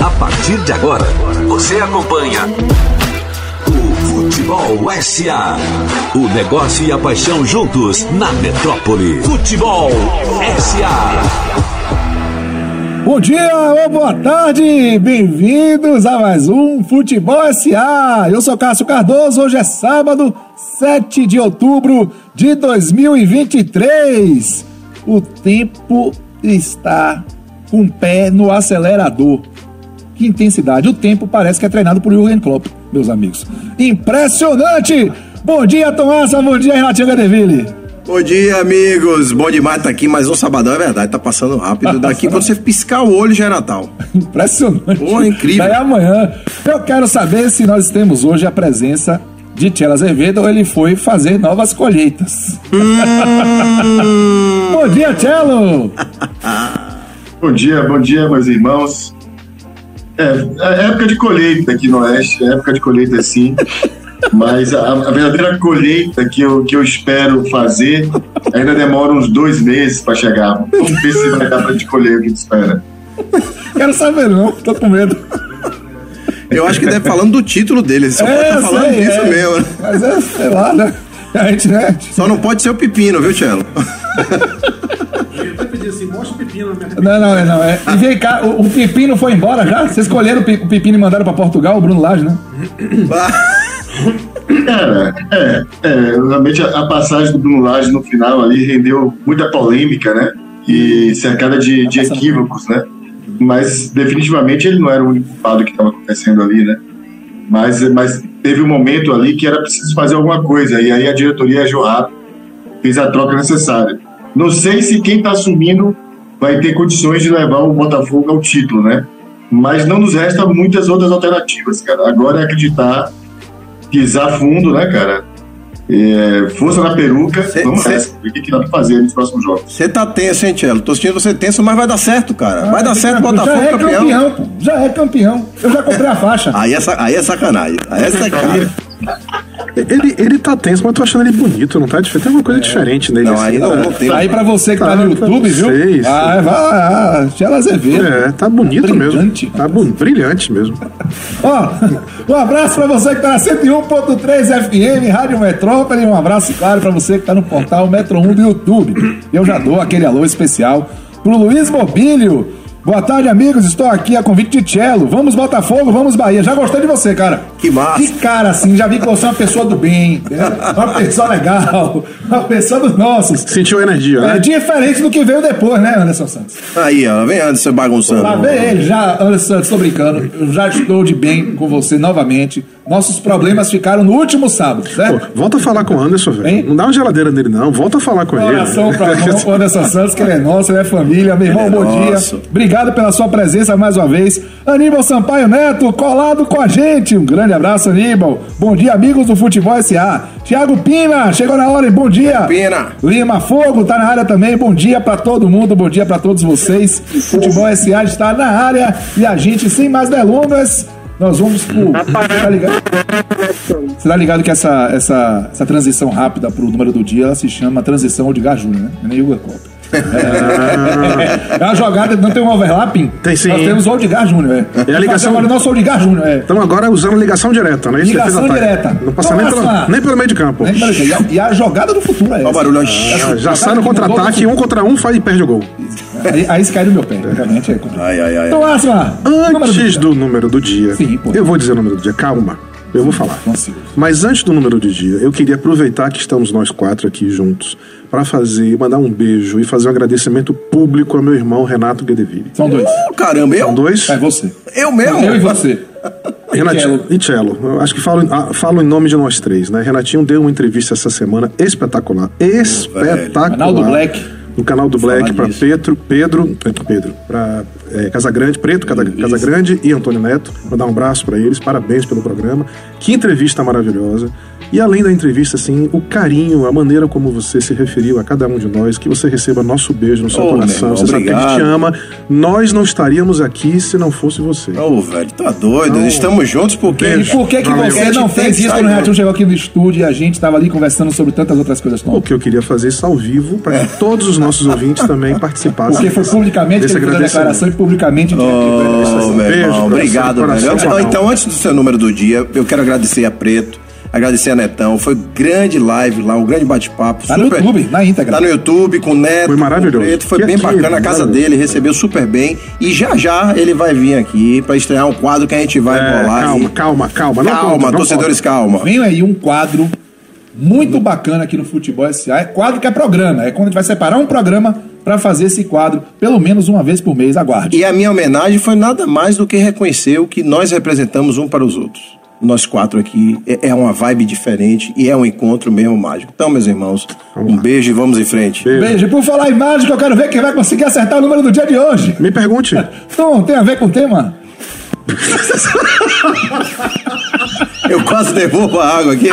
A partir de agora, você acompanha o Futebol SA. O negócio e a paixão juntos na metrópole. Futebol SA. Bom dia ou boa tarde, bem-vindos a mais um Futebol SA. Eu sou Cássio Cardoso, hoje é sábado, 7 de outubro de 2023. O tempo está com o pé no acelerador. Que intensidade! O tempo parece que é treinado por Jürgen Klopp, meus amigos. Impressionante! Bom dia, Tomás, bom dia, Renatinho Gadeville. Bom dia, amigos. Bom demais estar aqui. Mais um sabadão, é verdade. Tá passando rápido. Daqui, quando você piscar o olho, já é Natal. Impressionante. Pô, incrível. Daí amanhã. Eu quero saber se nós temos hoje a presença de Tchela Azevedo ou ele foi fazer novas colheitas. Hum. bom dia, Tchelo! Bom dia, bom dia, meus irmãos. É, é época de colheita aqui no Oeste, é época de colheita sim. Mas a, a verdadeira colheita que eu, que eu espero fazer ainda demora uns dois meses para chegar. Vamos ver se vai dar pra gente colher o que a gente espera. Quero saber, não, tô com medo. Eu acho que deve falando do título dele. Só pode É, estar falando sei, disso é. mesmo. né? Mas é, sei lá, né? A gente, né? Só não pode ser o pepino, viu, Tchelo? Não, não, é, não. É. E vem cá, o, o Pepino foi embora já? Vocês escolheram o Pe- o Pepino e mandaram pra Portugal, o Bruno Lage, né? Cara, é, é realmente a, a passagem do Bruno Lage no final ali rendeu muita polêmica, né? E cercada de, de equívocos, né? Mas definitivamente ele não era o único culpado que estava acontecendo ali, né? Mas, mas teve um momento ali que era preciso fazer alguma coisa, e aí a diretoria agiu rápido, fez a troca necessária. Não sei se quem está assumindo vai ter condições de levar o Botafogo ao título, né? Mas não nos resta muitas outras alternativas, cara. Agora é acreditar, pisar fundo, né, cara? É, força na peruca, Cê- vamos cê- nessa. O que, que dá pra fazer nos próximos jogos? Você tá tenso, hein, Tchelo? Tô sentindo você tenso, mas vai dar certo, cara. Vai dar certo, já Botafogo é campeão. campeão, pô. Já é campeão. Eu já comprei a faixa. Aí é, aí é sacanagem. Aí é sacanagem. Ele, ele tá tenso, mas eu tô achando ele bonito, não tá? diferente? Tem uma coisa diferente nele. Não, assim, aí não, não tem. Aí pra você que tá, Tá, no YouTube, viu? vocês. Vai, vai, ah, Tchela Azevedo. É, tá bonito Brilhante. mesmo. Tá bu- brilhante mesmo. Ó, um abraço pra você que tá na 101.3 FM, Rádio Metrópole. Um abraço, claro, pra você que tá no portal Metro 1 do YouTube. Eu já dou aquele alô especial pro Luiz Mobílio. Boa tarde, amigos. Estou aqui a convite de Cello. Vamos Botafogo, vamos Bahia. Já gostei de você, cara. Que massa. Que cara, assim, já vi que você é uma pessoa do bem, uma pessoa legal, uma pessoa dos nossos. Sentiu energia, É né? diferente do que veio depois, né, Anderson Santos? Aí, ó. Vem Anderson bagunçando. Lá vem ele, já, Anderson Santos, tô brincando. Eu já estou de bem com você novamente. Nossos problemas ficaram no último sábado, Pô, certo? volta a falar com o Anderson, velho. Não dá uma geladeira nele, não. Volta a falar com ele. Oração pra o Anderson Santos, que ele é nosso, ele é família. Meu irmão, Ele é bom nosso. dia. Obrigado pela sua presença mais uma vez. Aníbal Sampaio Neto, colado com a gente. Um grande abraço, Aníbal. Bom dia, amigos do Futebol SA. Tiago Pina, chegou na hora, hein? Bom dia. Pina. Lima Fogo tá na área também. Bom dia pra todo mundo, bom dia pra todos vocês. Futebol SA está na área e a gente, sem mais delongas, nós vamos pro. Tá ligado? Você tá ligado que essa, essa, essa transição rápida pro número do dia ela se chama transição Odgar Júnior, né? É nem Hugo Copa. É, é uma jogada, não tem um overlapping? Tem sim. Nós temos o Odgar Júnior, é. É a ligação- Agora o nosso Odgar Júnior, é. Então agora usando ligação direta, né? Isso Ligação direta. Não passa nem, Nossa. pela, nem pelo meio de campo. E a, e a jogada do futuro é Olha o essa. barulho. Ah, Já sai no contra-ataque, um contra um, faz e perde o gol. Aí, aí isso cai no meu pé, realmente é. Ai, ai, ai. Então, Asma, Antes do número do dia, Sim, pô. eu vou dizer o número do dia, calma, eu vou falar. Mas antes do número do dia, eu queria aproveitar que estamos nós quatro aqui juntos para fazer, mandar um beijo e fazer um agradecimento público ao meu irmão Renato Guedeville. São dois. Oh, caramba, eu? São dois? É você. Eu mesmo? Eu e você. Renatinho e Cello. Eu acho que falo, ah, falo em nome de nós três, né? Renatinho deu uma entrevista essa semana espetacular. Espetacular. Canal do Black. No canal do Black para. Pedro, Pedro, Pedro, para é, Casagrande, Preto Casa- Casagrande e Antônio Neto. Vou dar um abraço para eles, parabéns pelo programa. Que entrevista maravilhosa. E além da entrevista, assim, o carinho, a maneira como você se referiu a cada um de nós, que você receba nosso beijo no seu Ô, coração, irmão, você sabe que a gente te ama. Nós não estaríamos aqui se não fosse você. Ô, velho, tá doido. Não. Estamos juntos porque. Beijo. E por que, que Valeu. você não fez isso quando o Reatinho chegou aqui no estúdio e a gente estava ali conversando sobre tantas outras coisas? O Tom? que eu queria fazer isso ao vivo para que todos os nossos ouvintes também participassem. Porque foi publicamente que ele fez a declaração e publicamente. Ô, meu Beijo, irmão, obrigado, velho. coração. Então, antes do seu número do dia, eu quero agradecer a Preto, agradecer a Netão. Foi grande live lá, um grande bate-papo. Tá no YouTube, na íntegra. Tá no YouTube com o Neto. Foi maravilhoso. Preto, foi Que bem aqui, bacana. A casa maravilhoso. dele recebeu super bem. E já já ele vai vir aqui pra estrear um quadro que a gente vai É, bolar. calma, aí. calma, calma. Não Calma, conta, torcedores, conta. calma. Vem aí um quadro muito bacana aqui no Futebol SA. É quadro que é programa. É quando a gente vai separar um programa para fazer esse quadro pelo menos uma vez por mês. Aguarde. E a minha homenagem foi nada mais do que reconhecer o que nós representamos um para os outros. Nós quatro aqui é é uma vibe diferente e é um encontro mesmo mágico. Então, meus irmãos, um beijo e vamos em frente. Beijo. Beijo. E por falar em mágica, eu quero ver quem vai conseguir acertar o número do dia de hoje. Me pergunte. Tom, tem a ver com o tema? Eu quase devolvo a água aqui.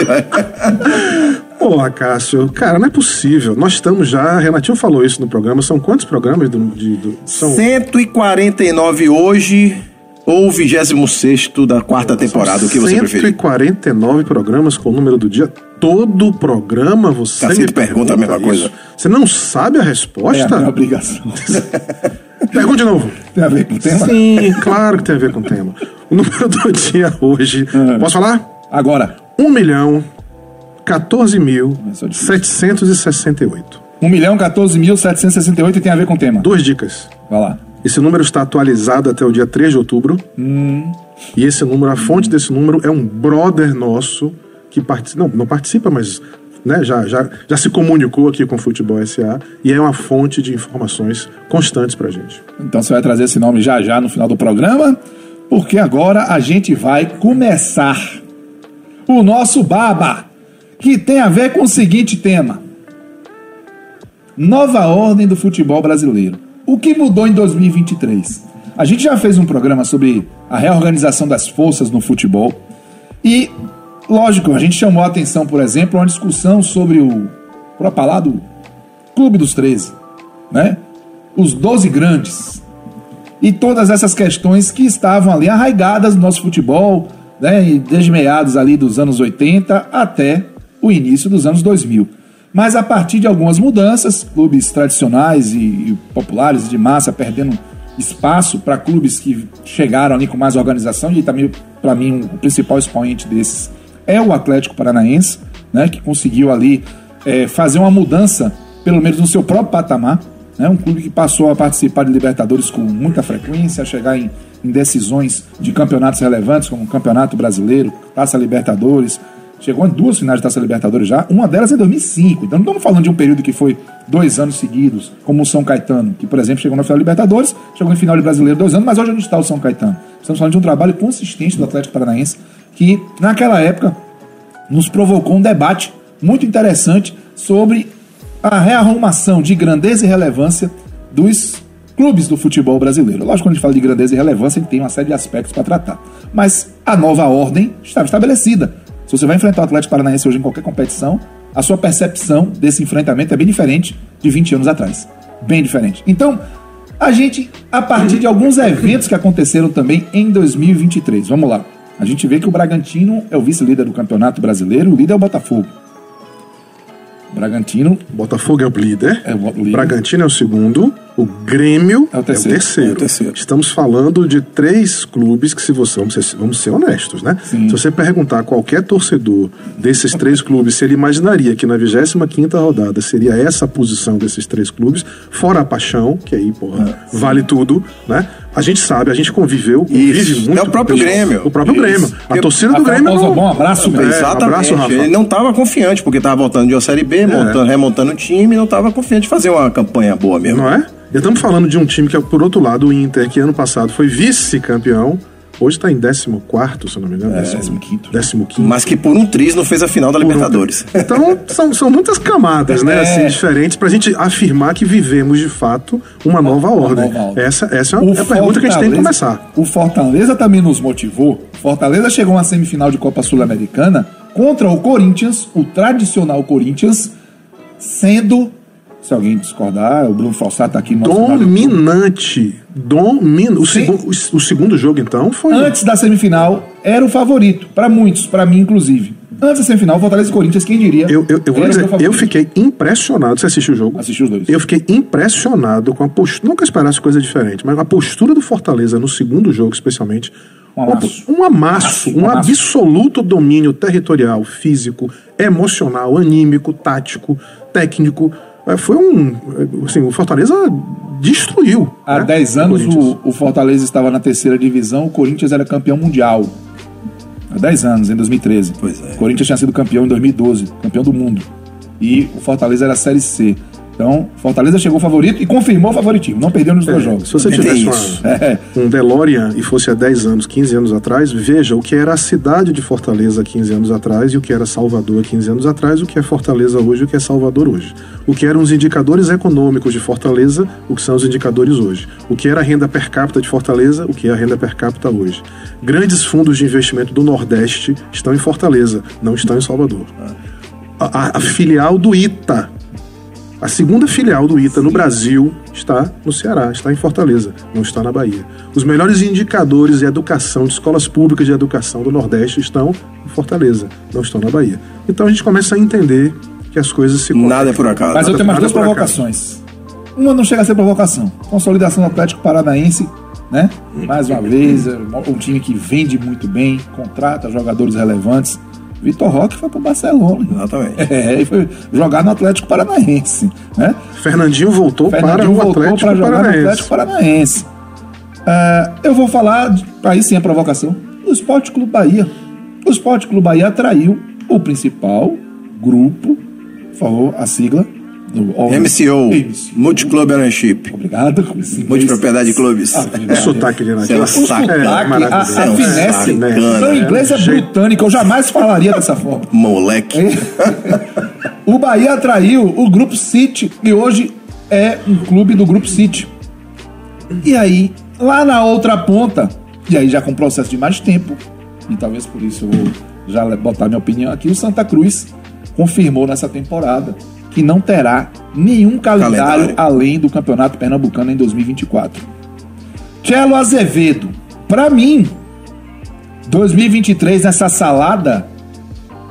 Porra, Cássio, cara, não é possível. Nós estamos já. Renatinho falou isso no programa. São quantos programas? Do, de, do- são 149 hoje ou o 26 da quarta temporada, o que você preferir. 149 programas com o número do dia. Todo programa você Cacete me pergunta a mesma isso. coisa. Você não sabe a É a resposta? minha obrigação. Pergunte de novo. Tem a ver com o tema? Sim, claro que tem a ver com o tema. O número do dia hoje. Ah. Posso falar? Agora, 1 milhão 14 mil Começou difícil. 768. 1 milhão 14.768 e tem a ver com o tema. Duas dicas. Vai lá. Esse número está atualizado até o dia 3 de outubro. E esse número, a fonte desse número é um brother nosso que participa. Não, não participa, mas né, já, já, já se comunicou aqui com o Futebol SA e é uma fonte de informações constantes pra gente. Então você vai trazer esse nome já já no final do programa, porque agora a gente vai começar o nosso baba, que tem a ver com o seguinte tema: Nova ordem do futebol brasileiro. O que mudou em 2023? A gente já fez um programa sobre a reorganização das forças no futebol e, lógico, a gente chamou a atenção, por exemplo, uma discussão sobre o propalado Clube dos 13, né? Os 12 grandes, e todas essas questões que estavam ali arraigadas no nosso futebol, né, desde meados ali dos anos 80 até o início dos anos 2000. Mas a partir de algumas mudanças, clubes tradicionais e, e populares de massa perdendo espaço para clubes que chegaram ali com mais organização e também para mim o principal expoente desses é o Atlético Paranaense, né, que conseguiu ali eh, fazer uma mudança pelo menos no seu próprio patamar, né? Um clube que passou a participar de Libertadores com muita frequência, a chegar em, em decisões de campeonatos relevantes, como o Campeonato Brasileiro, Taça Libertadores. Chegou em duas finais de Taça Libertadores já, uma delas em 2005. Então não estamos falando de um período que foi dois anos seguidos, como o São Caetano, que, por exemplo, chegou na final da Libertadores, chegou em final de Brasileiro dois anos, mas hoje onde está o São Caetano? Estamos falando de um trabalho consistente do Atlético Paranaense, que naquela época nos provocou um debate muito interessante sobre a rearrumação de grandeza e relevância dos clubes do futebol brasileiro. Lógico, quando a gente fala de grandeza e relevância, a gente tem uma série de aspectos para tratar. Mas a nova ordem estava estabelecida. Se você vai enfrentar o Atlético Paranaense hoje em qualquer competição, a sua percepção desse enfrentamento é bem diferente de 20 anos atrás. Bem diferente. Então, a gente, a partir de alguns eventos que aconteceram também em 2023, vamos lá. A gente vê que o Bragantino é o vice-líder do Campeonato Brasileiro, o líder é o Botafogo. O Bragantino Botafogo é o líder, É o líder. Bragantino é o segundo, o Grêmio É o terceiro. É o terceiro. Estamos falando de três clubes que, se você. Vamos ser, vamos ser honestos, né? Sim. Se você perguntar a qualquer torcedor desses três clubes se ele imaginaria que na 25 rodada seria essa a posição desses três clubes, fora a paixão, que aí, porra, vale tudo, né? A gente sabe, a gente conviveu, convive Isso. muito. É o próprio com pessoas- Grêmio. O próprio Isso. Grêmio. A torcida do Grêmio. Não- bom abraço. É, Exatamente. abraço, Rafa. Ele não estava confiante, porque estava voltando de uma Série B, montando, remontando o time, não estava confiante de fazer uma campanha boa mesmo. Não é? E estamos falando de um time que, por outro lado, o Inter, que ano passado foi vice-campeão, hoje está em 14, se não me engano. É, 15º. 15º. Mas que por um triz não fez a final da Libertadores. Então, são, são muitas camadas, né? É. Assim, diferentes, pra gente afirmar que vivemos, de fato, uma nova ordem. nova ordem. Essa, essa é O a pergunta que a gente tem que começar. O Fortaleza também nos motivou. Fortaleza chegou a uma semifinal de Copa Sul-Americana contra o Corinthians, o tradicional Corinthians, sendo, se alguém discordar, o Bruno Falsato tá aqui no Dominante. Domina. O, segu o, segundo jogo, então, foi. Antes da semifinal, era o favorito, para muitos, para mim inclusive. Antes da semifinal, Fortaleza e Corinthians, quem diria? Eu, eu, eu vou dizer, eu fiquei impressionado. Você assistiu o jogo? Assisti os dois. Eu fiquei impressionado com a postura. Nunca esperasse coisa diferente, mas a postura do Fortaleza no segundo jogo, especialmente. Um amasso. Um amasso, Um um amasso. absoluto domínio territorial, físico, emocional, anímico, tático, técnico. Foi um. Assim, o Fortaleza destruiu. Há né, 10 o anos o, o Fortaleza estava na terceira divisão, o Corinthians era campeão mundial. Há 10 anos, em 2013. Pois é. O Corinthians tinha sido campeão em 2012, campeão do mundo. E o Fortaleza era a Série C. Então, Fortaleza chegou favorito e confirmou o favoritismo. Não perdeu nos dois jogos. Se você É tivesse uma- É, um DeLorean e fosse há 10 anos, 15 anos atrás, veja o que era a cidade de Fortaleza há 15 anos atrás e o que era Salvador há 15 anos atrás, o que é Fortaleza hoje e o que é Salvador hoje. O que eram os indicadores econômicos de Fortaleza, o que são os indicadores hoje. O que era a renda per capita de Fortaleza, o que é a renda per capita hoje. Grandes fundos de investimento do Nordeste estão em Fortaleza, não estão em Salvador. A, a- a filial do ITA, a segunda filial do ITA no Brasil está no Ceará, está em Fortaleza, não está na Bahia. Os melhores indicadores de educação, de escolas públicas de educação do Nordeste estão em Fortaleza, não estão na Bahia. Então a gente começa a entender que as coisas se Nada é por acaso. mas eu tenho mais nada duas provocações. Uma não chega a ser provocação. Consolidação do Atlético Paranaense, né? Mais uma vez, é um time que vende muito bem, contrata jogadores relevantes. Vitor Roque foi pro Barcelona. Exatamente. É, e foi jogar no Atlético Paranaense, né? Fernandinho voltou para Fernandinho o voltou Atlético para jogar no Paranaense. Atlético Paranaense. Ah, eu vou falar, aí sim a provocação, do Esporte Clube Bahia. O Esporte Clube Bahia atraiu o principal grupo, por favor, a sigla MCO, Isso. Multi-Club Ownership. Obrigado. Multipropriedade de clubes. Ah, O sotaque lá, O saca. sotaque, É, a. É finesse, né? inglês é britânico, eu jamais falaria dessa forma. Moleque. O Bahia atraiu o Grupo City, que hoje é um clube do Grupo City. E aí, lá na outra ponta, e aí já com processo de mais tempo, e talvez por isso eu vou já botar minha opinião aqui, o Santa Cruz confirmou nessa temporada que não terá nenhum calendário, Calendário. além do Campeonato Pernambucano em 2024. Tchelo Azevedo, pra mim, 2023 nessa salada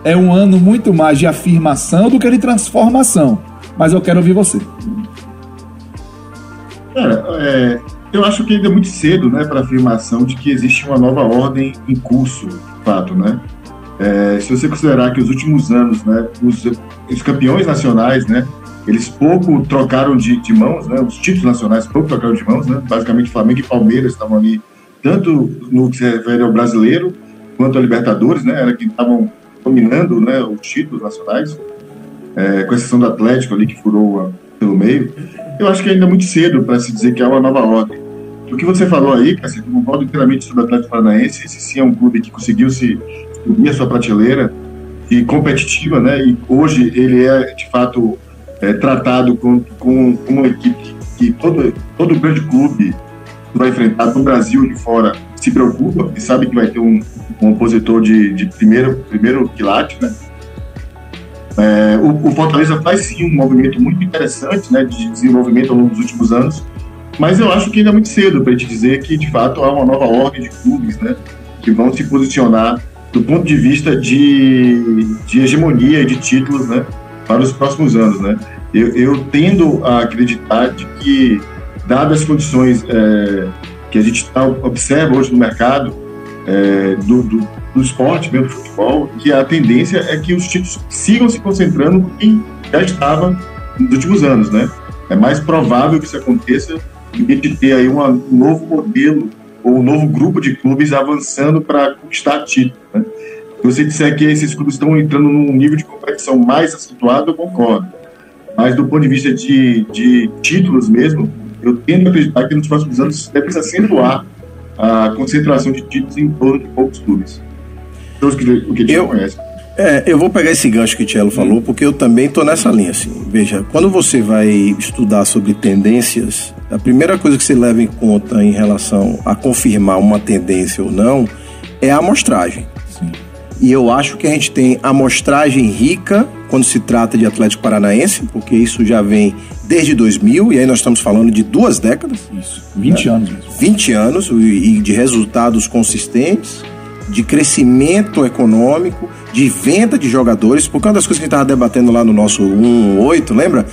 é um ano muito mais de afirmação do que de transformação. Mas eu quero ouvir você. Cara, é, eu acho que ainda é muito cedo né, para a afirmação de que existe uma nova ordem em curso, de fato. Né? É, se você considerar que os últimos anos, né, os, os campeões nacionais, né, eles pouco trocaram de, de mãos, né, os títulos nacionais pouco trocaram de mãos, né, basicamente Flamengo e Palmeiras estavam ali, tanto no que se refere ao brasileiro, quanto a Libertadores, né, era que estavam dominando né, os títulos nacionais, é, com exceção do Atlético ali, que furou a- pelo meio. Eu acho que ainda é muito cedo para se dizer que há uma nova ordem. O que você falou aí, Cássio, eu concordo inteiramente sobre o Atlético Paranaense. Esse sim é um clube que conseguiu se subir a sua prateleira e competitiva, né? E hoje ele é, de fato, é, tratado com, com uma equipe que todo, todo grande clube vai enfrentar no Brasil e fora se preocupa e sabe que vai ter um, um opositor de, de primeiro, primeiro quilate, né? É, o, o Fortaleza faz sim um movimento muito interessante né, de desenvolvimento ao longo dos últimos anos, mas eu acho que ainda é muito cedo para gente dizer que de fato há uma nova ordem de clubes né, que vão se posicionar do ponto de vista de, de hegemonia e de títulos né, para os próximos anos. Né. Eu, eu tendo a acreditar de que, dadas as condições é, que a gente tá, observa hoje no mercado, é, do, do, do esporte, mesmo do futebol, que a tendência é que os títulos sigam se concentrando em já estava nos últimos anos, né? É mais provável que isso aconteça do que de ter aí uma, um novo modelo ou um novo grupo de clubes avançando para conquistar títulos, né? Se você disser que esses clubes estão entrando num nível de competição mais acentuado, eu concordo. Mas do ponto de vista de, de títulos mesmo, eu tendo a acreditar que nos próximos anos deve se acentuar a concentração de títulos em torno de poucos clubes. Então, que o Eu- conhece. É, eu vou pegar esse gancho que o Tielo falou, porque eu também tô nessa linha, assim. Veja, quando você vai estudar sobre tendências, a primeira coisa que você leva em conta em relação a confirmar uma tendência ou não é a amostragem. E eu acho que a gente tem amostragem rica quando se trata de Atlético Paranaense, porque isso já vem desde 2000, e aí nós estamos falando de duas décadas. Isso, 20 anos mesmo. 20 anos e de resultados consistentes, de crescimento econômico, de venda de jogadores, porque uma das coisas que a gente estava debatendo lá no nosso 118, lembra?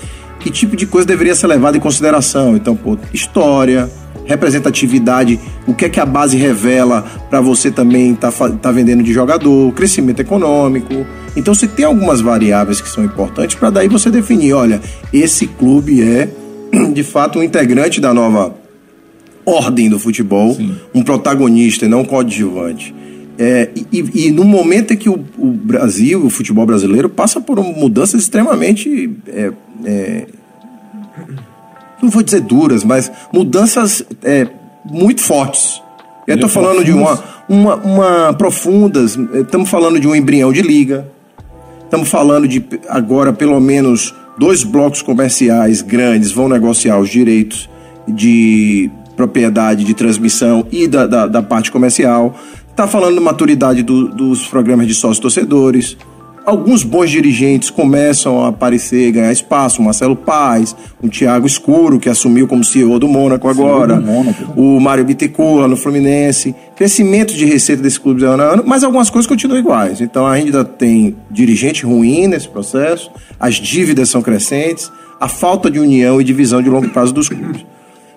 Que tipo de coisa deveria ser levada em consideração? Então, pô, história, representatividade, o que é que a base revela para você também estar tá, tá vendendo de jogador, crescimento econômico. Então você tem algumas variáveis que são importantes para daí você definir, olha, esse clube é de fato um integrante da nova ordem do futebol, Sim. um protagonista e não um coadjuvante. É, e, e, no momento em que o, o, Brasil, o futebol brasileiro, passa por mudanças extremamente é, é, não vou dizer duras, mas mudanças é, muito fortes. Eu estou falando de uma, uma, uma profundas, estamos falando de um embrião de liga, estamos falando de agora pelo menos dois blocos comerciais grandes vão negociar os direitos de propriedade de transmissão e da, da, da parte comercial. Está falando da maturidade do, dos programas de sócios torcedores alguns bons dirigentes começam a aparecer, ganhar espaço. O Marcelo Paz, o Thiago Escuro, que assumiu como CEO do Mônaco agora, do Mônaco. o Mário Bittencourt no Fluminense. Crescimento de receita desse clube de ano a ano, mas algumas coisas continuam iguais. Então ainda tem dirigente ruim nesse processo, as dívidas são crescentes, a falta de união e divisão de longo prazo dos clubes.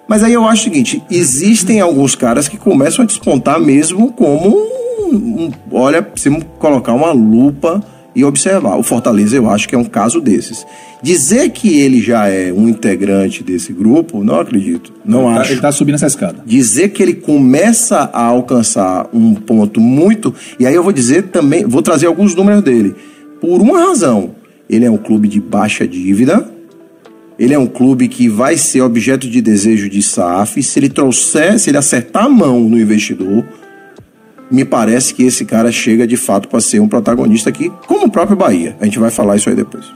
Mas aí eu acho o seguinte: existem alguns caras que começam a despontar mesmo como um, um olha, precisamos colocar uma lupa e observar. O Fortaleza, eu acho que é um caso desses. Dizer que ele já é um integrante desse grupo, não acredito. Não ele tá- acho. Tá, ele está subindo essa escada. Dizer que ele começa a alcançar um ponto muito. E aí eu vou dizer também, vou trazer alguns números dele. Por uma razão. Ele é um clube de baixa dívida. Ele é um clube que vai ser objeto de desejo de SAF. Se ele trouxer, se ele acertar a mão no investidor, me parece que esse cara chega de fato para ser um protagonista aqui, como o próprio Bahia. A gente vai falar isso aí depois.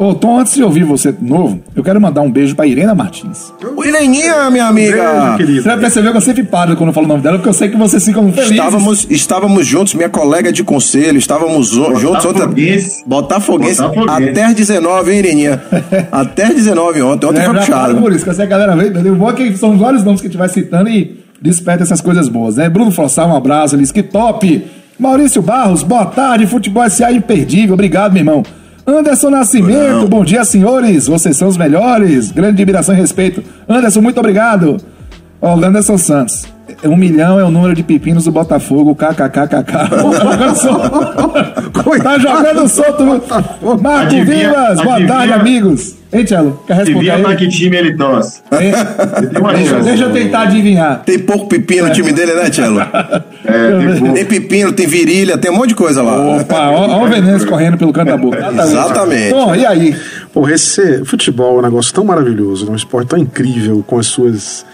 Ô, Tom, antes de ouvir você de novo, eu quero mandar um beijo pra Irena Martins. O Ireninha, minha amiga! Beijo, você vai perceber que eu sempre paro quando eu falo o nome dela, porque eu sei que vocês ficam felizes. Estávamos, estávamos juntos, minha colega de conselho, estávamos juntos ontem. Botafoguense. Botafoguense. Até as 19, hein, Ireninha? Até as 19 ontem. Ontem é, foi puxado. Por isso, que essa galera veio, entendeu? O bom é que são vários nomes que a gente vai citando e desperta essas coisas boas, né? Bruno Flossar, um abraço, eles que top! Maurício Barros, boa tarde, futebol SA imperdível, obrigado, meu irmão. Anderson Nascimento, bom dia, senhores, vocês são os melhores, grande admiração e respeito. Anderson, muito obrigado. Ó, oh, Anderson Santos. Um milhão é o número de pepinos do Botafogo, kkkk. tá jogando solto. Marco adivinha, Vivas, boa tarde, amigos. Hein, Tchelo? Quer responder Adivinha pra que time ele torce. deixa, deixa, eu tentar adivinhar. Tem pouco pepino no time dele, né, Tchelo? É, tem, tem pepino, tem virilha, tem um monte de coisa lá. Opa, olha o veneno correndo pelo canto da boca. Exatamente. Bom, e aí? Pô, esse futebol é um negócio tão maravilhoso, um esporte tão incrível, com as suas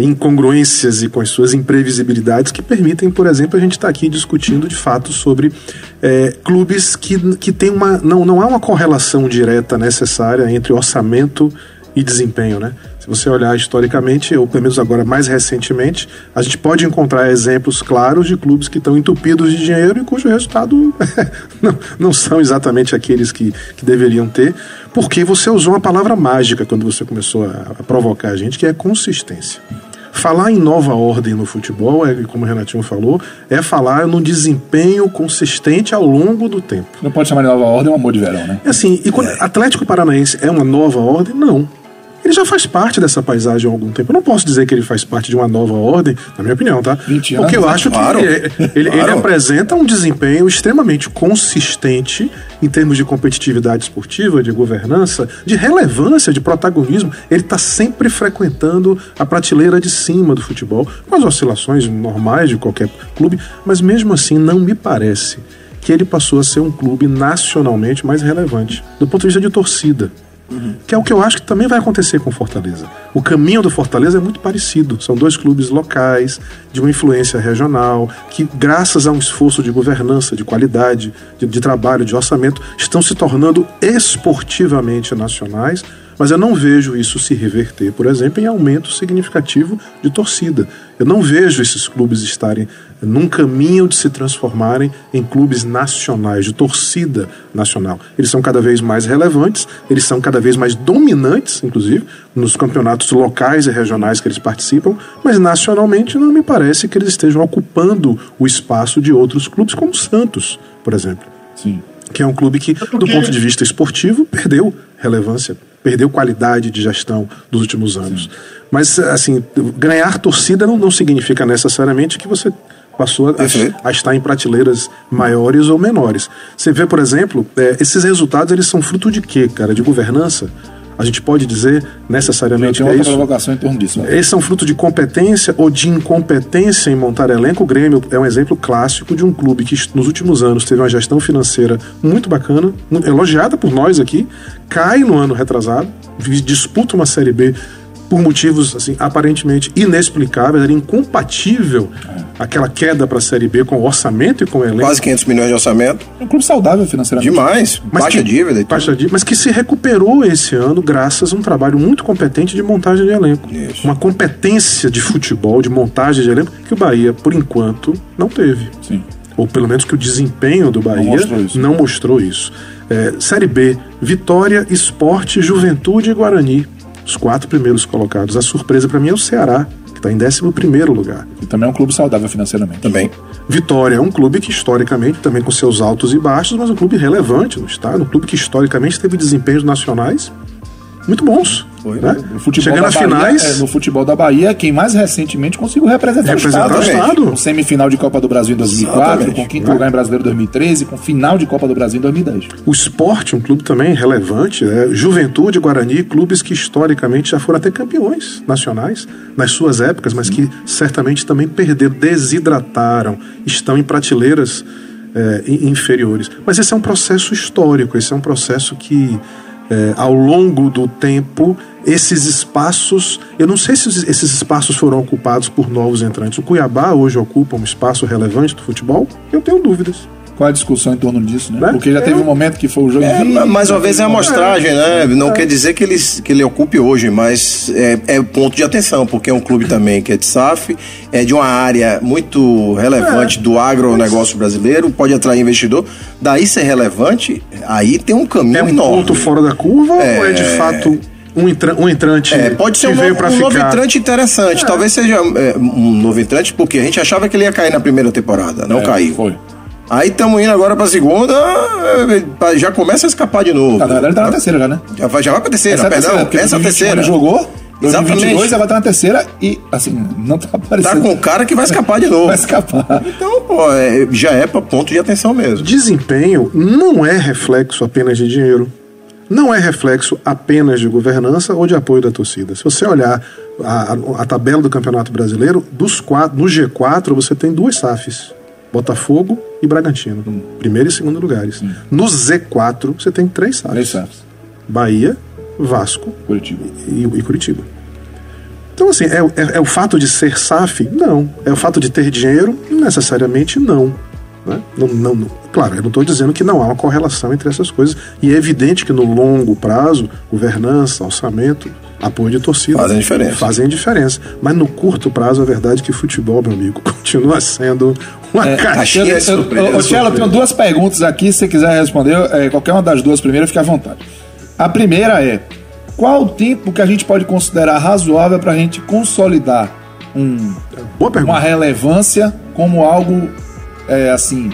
incongruências e com as suas imprevisibilidades que permitem, por exemplo, a gente estar tá aqui discutindo de fato sobre é, clubes que, que tem uma. Não, não há uma correlação direta necessária entre orçamento e desempenho, né? Se você olhar historicamente, ou pelo menos agora mais recentemente, a gente pode encontrar exemplos claros de clubes que estão entupidos de dinheiro e cujo resultado não, não são exatamente aqueles que, que deveriam ter, porque você usou uma palavra mágica quando você começou a, a provocar a gente, que é consistência. Falar em nova ordem no futebol, é, como o Renatinho falou, é falar no desempenho consistente ao longo do tempo. Não pode chamar de nova ordem, é um amor de verão, né? É assim, e quando é. Atlético Paranaense é uma nova ordem? Não ele já faz parte dessa paisagem há algum tempo. Eu não posso dizer que ele faz parte de uma nova ordem, na minha opinião, tá? 20 anos, Porque eu acho claro. que ele, ele, claro. ele, apresenta um desempenho extremamente consistente em termos de competitividade esportiva, de governança, de relevância, de protagonismo. Ele está sempre frequentando a prateleira de cima do futebol, com as oscilações normais de qualquer clube, mas mesmo assim não me parece que ele passou a ser um clube nacionalmente mais relevante, do ponto de vista de torcida. Uhum. Que é o que eu acho que também vai acontecer com Fortaleza. O caminho do Fortaleza é muito parecido. São dois clubes locais, de uma influência regional, que, graças a um esforço de governança, de qualidade, de, de trabalho, de orçamento, estão se tornando esportivamente nacionais, Mas eu não vejo isso se reverter, por exemplo, em aumento significativo de torcida. Eu não vejo esses clubes estarem num caminho de se transformarem em clubes nacionais, de torcida nacional. Eles são cada vez mais relevantes, eles são cada vez mais dominantes, inclusive, nos campeonatos locais e regionais que eles participam, mas nacionalmente não me parece que eles estejam ocupando o espaço de outros clubes, como o Santos, por exemplo. Sim. Que é um clube que, do ponto de vista esportivo, perdeu relevância, perdeu qualidade de gestão dos últimos anos. Sim. Mas, assim, ganhar torcida não, não significa necessariamente que você passou a, a, estar em prateleiras maiores ou menores. Você vê, por exemplo, é, esses resultados eles são fruto de quê, cara? De governança? A gente pode dizer necessariamente que é isso. em torno disso. Né? Esses são fruto de competência ou de incompetência em montar elenco. O Grêmio é um exemplo clássico de um clube que nos últimos anos teve uma gestão financeira muito bacana, elogiada por nós aqui, cai no ano retrasado, disputa uma Série B por motivos assim aparentemente inexplicáveis, era incompatível aquela queda para a Série B com o orçamento e com o elenco. Quase 500 milhões de orçamento. É um clube saudável financeiramente. Demais. Mas baixa que, dívida e baixa dívida, mas que se recuperou esse ano graças a um trabalho muito competente de montagem de elenco. Isso. Uma competência de futebol, de montagem de elenco que o Bahia, por enquanto, não teve. Sim. Ou pelo menos que o desempenho do Bahia não mostrou isso. Não mostrou isso. É, série B, Vitória, Esporte, Juventude e Guarani os quatro primeiros colocados. A surpresa para mim é o Ceará, que está em 11 lugar. E também é um clube saudável financeiramente. Também. Vitória é um clube que historicamente, também com seus altos e baixos, mas um clube relevante no estado, um clube que historicamente teve desempenhos nacionais muito bons. Foi, né? no futebol Chegando às finais. É, no futebol da Bahia, quem mais recentemente conseguiu representar, representar o Estado. O estado. Com semifinal de Copa do Brasil em 2004, Exatamente. com quinto lugar em Brasileiro em 2013, com final de Copa do Brasil em 2010. O esporte, um clube também relevante, né? Juventude, Guarani, clubes que historicamente já foram até campeões nacionais nas suas épocas, mas que certamente também perderam, desidrataram, estão em prateleiras é, inferiores. Mas esse é um processo histórico, esse é um processo que é, ao longo do tempo, esses espaços, eu não sei se esses espaços foram ocupados por novos entrantes. O Cuiabá hoje ocupa um espaço relevante do futebol? Eu tenho dúvidas. Qual a discussão em torno disso, né? né? Porque já teve um momento que foi o jogo. É, mais uma vez é amostragem, né? Não é. quer dizer que ele, que ele ocupe hoje, mas é, é ponto de atenção, porque é um clube também que é de SAF, é de uma área muito relevante é. do agronegócio brasileiro, pode atrair investidor. Daí ser relevante, aí tem um caminho é um enorme. ponto fora da curva é... ou é de fato um, entra, um entrante é, pode ser um, novo, um novo entrante interessante. É. Talvez seja é, um novo entrante, porque a gente achava que ele ia cair na primeira temporada. Não é, caiu. Foi. Aí estamos indo agora pra segunda, eh, já começa a escapar de novo. Na verdade, ele tá na terceira já, né? Já vai, já vai pra terceira, essa perdão. É terceira, essa é a terceira. Ele jogou, 2022, ela tá na terceira e, assim, não tá aparecendo. Tá com o cara que vai escapar de novo. Vai escapar. Então, pô, é, já é pra ponto de atenção mesmo. Desempenho não é reflexo apenas de dinheiro. Não é reflexo apenas de governança ou de apoio da torcida. Se você olhar a, a, a tabela do Campeonato Brasileiro, dos quatro, no G4 você tem duas SAFs. Botafogo e Bragantino. Hum. Primeiro e segundo lugares. Hum. No Z4, você tem três SAFs. Três SAFs. Bahia, Vasco Curitiba. E, e Curitiba. Então, assim, é, é, é, o fato de ser SAF? Não. É o fato de ter dinheiro? Necessariamente não. Né? Não, não, não. Claro, eu não estou dizendo que não há uma correlação entre essas coisas. E é evidente que no longo prazo, governança, orçamento, apoio de torcida fazem diferença. Fazem diferença. Mas no curto prazo, a verdade é que futebol, meu amigo, continua sendo uma é, caixinha de surpresa. Ô, tenho duas perguntas aqui. Se você quiser responder, é, qualquer uma das duas primeiras, fique à vontade. A primeira é: qual o tempo que a gente pode considerar razoável para a gente consolidar um, uma relevância como algo é, assim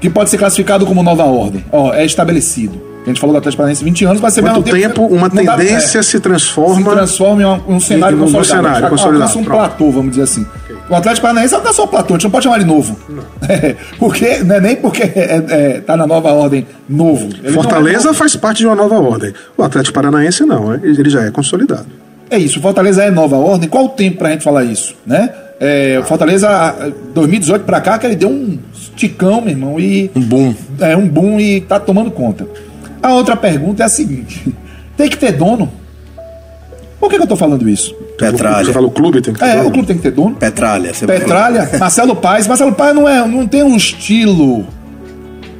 que pode ser classificado como nova ordem? Ó, é estabelecido. A gente falou da Atlético Paranaense 20 anos, vai ser Quanto tempo, tempo uma tendência dá, é, se transforma se transforma em um, um cenário em, consolidado. cenário consolidado. um platô, vamos dizer assim. Okay. O Atlético Paranaense não é só platô, a gente não pode chamar ele novo. É, porque, não é nem porque é, é, tá na nova ordem novo. Ele Fortaleza é faz parte de uma nova ordem. O Atlético Paranaense não, é, ele já é consolidado. É isso, Fortaleza é nova ordem. Qual o tempo pra gente falar isso, né? É, Fortaleza, 2018 pra cá, que ele deu um esticão, meu irmão, e... Um boom. É, um boom e tá tomando conta. A outra pergunta é a seguinte: tem que ter dono? Por que, que eu estou falando isso? Petralha. Você fala o clube tem que ter é, dono? o clube tem que ter dono. Petralha. Petralha, Marcelo Paes. Marcelo Paes não, é, não tem um estilo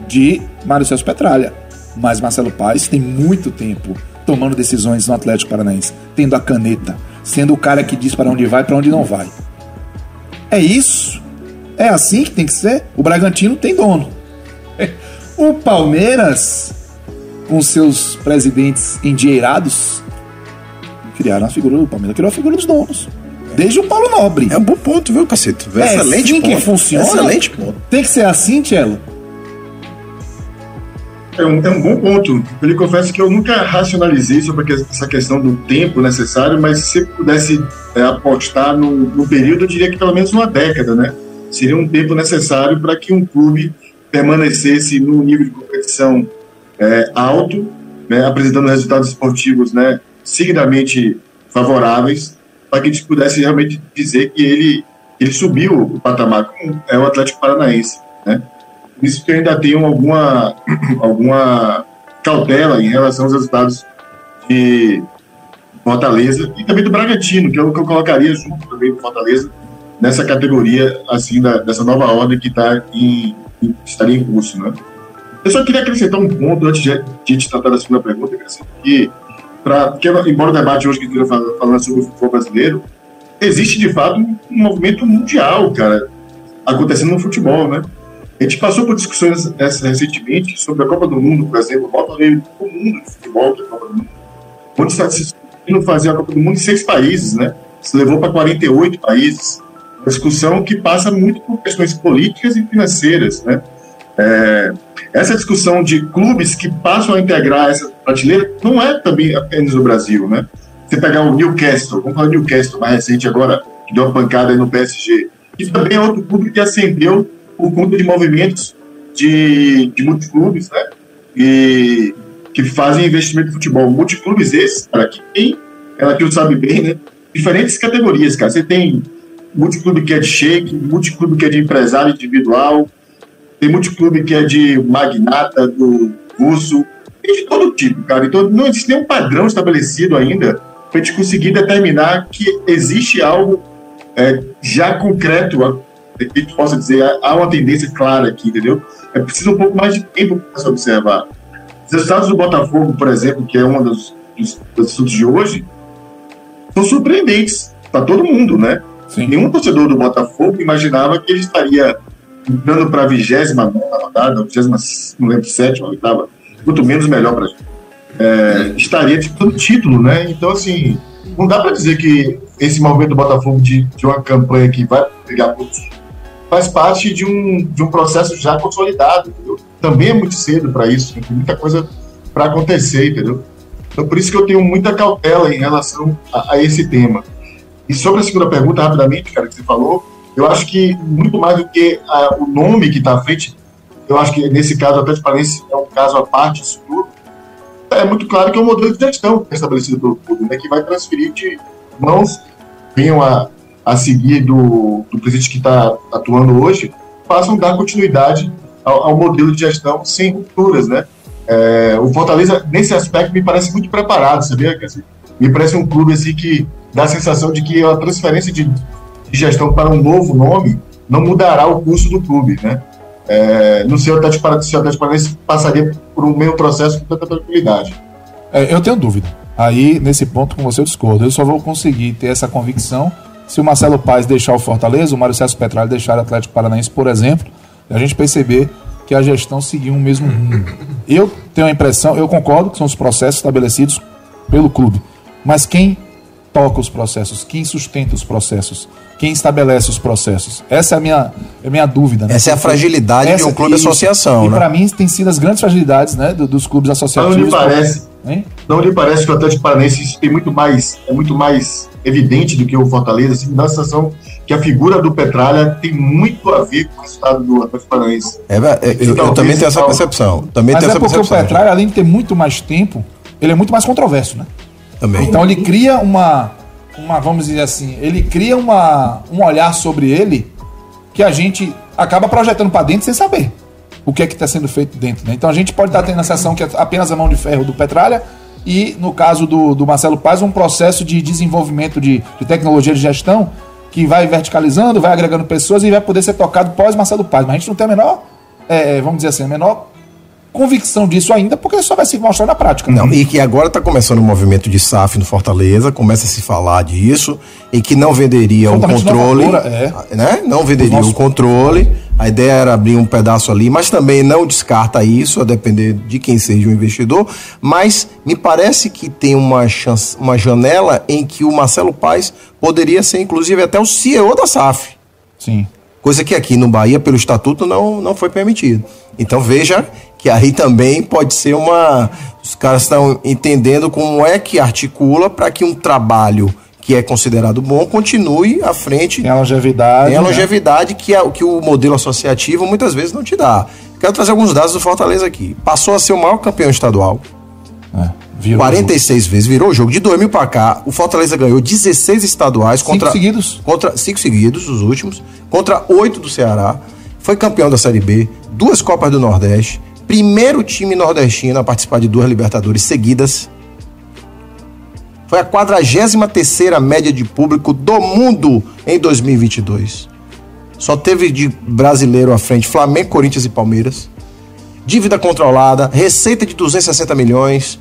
de Mário Celso Petralha. Mas Marcelo Paes tem muito tempo tomando decisões no Atlético Paranaense, tendo a caneta, sendo o cara que diz para onde vai, para onde não vai. É isso. É assim que tem que ser. O Bragantino tem dono. O Palmeiras, com seus presidentes endinheirados, criaram a figura do Palmeiras, criou a figura dos donos. Desde o Paulo Nobre. É um bom ponto, viu, cacete? É Excelente assim ponto. que funciona. Excelente ponto. Tem que ser assim, Tchelo? É um, é um bom ponto. Eu lhe confesso que eu nunca racionalizei sobre essa questão do tempo necessário, mas se eu pudesse é, apostar no, no, período, eu diria que pelo menos uma década, né? Seria um tempo necessário para que um clube permanecesse num nível de competição é, alto, né, apresentando resultados esportivos né, seguidamente favoráveis, para que a gente pudesse realmente dizer que ele, ele subiu o patamar, como é o Atlético Paranaense. Né? Isso que eu ainda tenho alguma, alguma cautela em relação aos resultados de Fortaleza e também do Bragantino, que é o que eu colocaria junto também do Fortaleza nessa categoria assim da, dessa nova ordem que está em, estaria em curso, né? Eu só queria acrescentar um ponto antes de, a gente tratar da segunda pergunta, que pra, porque embora o debate hoje que esteja falando sobre o futebol brasileiro, existe de fato um movimento mundial, cara, acontecendo no futebol, né? A gente passou por discussões essa, recentemente sobre a Copa do Mundo, por exemplo, o torneio comum de futebol, que é a Copa do Mundo, onde está se fazer a Copa do Mundo em seis países, né? Se levou para 48 países. Uma discussão que passa muito por questões políticas e financeiras, né? É, essa discussão de clubes que passam a integrar essa prateleira não é também apenas no Brasil, né? Você pegar o Newcastle, vamos falar do Newcastle mais recente agora, que deu uma pancada no PSG, que também é outro clube que ascendeu por conta de movimentos de, de multiclubes, né? E que fazem investimento em futebol. Multiclubes esses, que tem, ela que sabe bem, né? Diferentes categorias, cara. Você tem multiclube que é de shake, multiclube que é de empresário individual, tem multiclube que é de magnata, do russo, tem de todo tipo, cara. Então não existe nenhum padrão estabelecido ainda para a gente conseguir determinar que existe algo é, já concreto, que a gente possa dizer, há uma tendência clara aqui, entendeu? É preciso um pouco mais de tempo para se observar. Os resultados do Botafogo, por exemplo, que é um dos, dos, dos assuntos de hoje, são surpreendentes para todo mundo, né? Sim. Nenhum torcedor do Botafogo imaginava que ele estaria dando para a vigésima rodada, vigésima, não lembro, sétima, oitava, muito menos melhor para a gente. É, estaria disputando título, né? Então, assim, não dá para dizer que esse movimento do Botafogo de, de uma campanha que vai pegar pontos faz parte de um, de um processo já consolidado, entendeu? Também é muito cedo para isso, tem muita coisa para acontecer, entendeu? Então, por isso que eu tenho muita cautela em relação a, a esse tema. E sobre a segunda pergunta, rapidamente, cara, que você falou, eu acho que muito mais do que a, o nome que está à frente, eu acho que nesse caso, a transparência é um caso à parte disso tudo. É muito claro que é um modelo de gestão é estabelecido pelo clube, né, que vai transferir de mãos, venham a, a seguir do, do presidente que está atuando hoje, façam dar continuidade ao, ao, modelo de gestão sem rupturas, né? É, o Fortaleza, nesse aspecto, me parece muito preparado, sabia? Quer dizer, me parece um clube assim que dá a sensação de que a transferência de, de gestão para um novo nome não mudará o curso do clube, né? É, não sei o Atlético Paranaense passaria por um meio processo com tanta tranquilidade. É, eu tenho dúvida. Aí, nesse ponto, com você eu discordo. Eu só vou conseguir ter essa convicção se o Marcelo Paes deixar o Fortaleza, o Mário César Petralha deixar o Atlético Paranaense, por exemplo, a gente perceber que a gestão seguiu o mesmo rumo. Eu tenho a impressão, eu concordo que são os processos estabelecidos pelo clube, mas quem toca os processos, quem sustenta os processos, quem estabelece os processos? Essa é a minha, é a minha dúvida. Né? Essa é a fragilidade Essa, de um clube e, associação. E né? para mim tem sido as grandes fragilidades né, dos clubes associativos. Não lhe parece, hein? não lhe parece que o Atlético Paranaense tem muito mais, é muito mais evidente do que o Fortaleza, assim, dá a sensação que a figura do Petralha tem muito a ver com o resultado do Atlético Paranaense. É, eu, eu também tenho essa percepção. Também Mas é essa porque percepção, o Petralha, além de ter muito mais tempo, ele é muito mais controverso, né? Também. Então ele cria uma, uma vamos dizer assim, ele cria uma, um olhar sobre ele que a gente acaba projetando para dentro sem saber o que é que está sendo feito dentro. Né? Então a gente pode estar tendo a sensação que é apenas a mão de ferro do Petralha e, no caso do, do Marcelo Paz, um processo de desenvolvimento de, de tecnologia de gestão que vai verticalizando, vai agregando pessoas e vai poder ser tocado pós Marcelo Paz. Mas a gente não tem a menor, é, vamos dizer assim, a menor convicção disso ainda, porque só vai se mostrar na prática. Não, e que agora está começando o movimento de SAF no Fortaleza, começa a se falar disso, e que não venderia o controle, é. né? Não venderia o nossos- controle. A ideia era abrir um pedaço ali, mas também não descarta isso, a depender de quem seja o investidor. Mas me parece que tem uma chance, uma janela em que o Marcelo Paes poderia ser, inclusive, até o CEO da SAF. Sim. Coisa que aqui no Bahia, pelo estatuto, não, não foi permitido. Então veja que aí também pode ser uma. Os caras estão entendendo como é que articula para que um trabalho que é considerado bom continue à frente. Tem a longevidade. Tem a né? longevidade que, é, que o modelo associativo muitas vezes não te dá. Quero trazer alguns dados do Fortaleza aqui. Passou a ser o maior campeão estadual. É, virou 46 vezes, virou o jogo. De 2000 para cá, o Fortaleza ganhou 16 estaduais Cinco contra seguidos. contra cinco seguidos, os últimos, contra oito do Ceará. Foi campeão da Série B, duas Copas do Nordeste, primeiro time nordestino a participar de duas Libertadores seguidas. Foi a 43 média de público do mundo em 2022. Só teve de brasileiro à frente Flamengo, Corinthians e Palmeiras. Dívida controlada, receita de 260 milhões,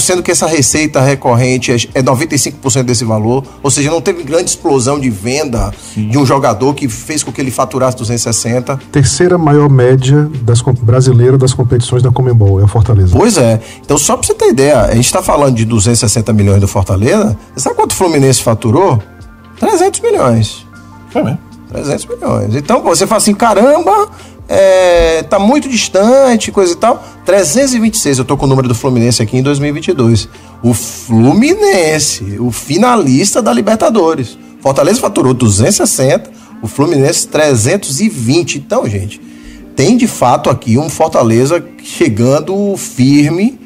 sendo que essa receita recorrente é é 95% desse valor, ou seja, não teve grande explosão de venda de um jogador que fez com que ele faturasse 260. Terceira maior média das, brasileira das competições da Comembol, é o Fortaleza. Pois é. Então, só pra você ter ideia, a gente tá falando de 260 milhões do Fortaleza. Você sabe quanto o Fluminense faturou? 300 milhões. Foi mesmo. 300 milhões. Então, você fala assim, caramba, é, tá muito distante, coisa e tal. 326, eu tô com o número do Fluminense aqui em 2022. O Fluminense, o finalista da Libertadores. Fortaleza faturou 260, o Fluminense 320. Então, gente, tem de fato aqui um Fortaleza chegando firme.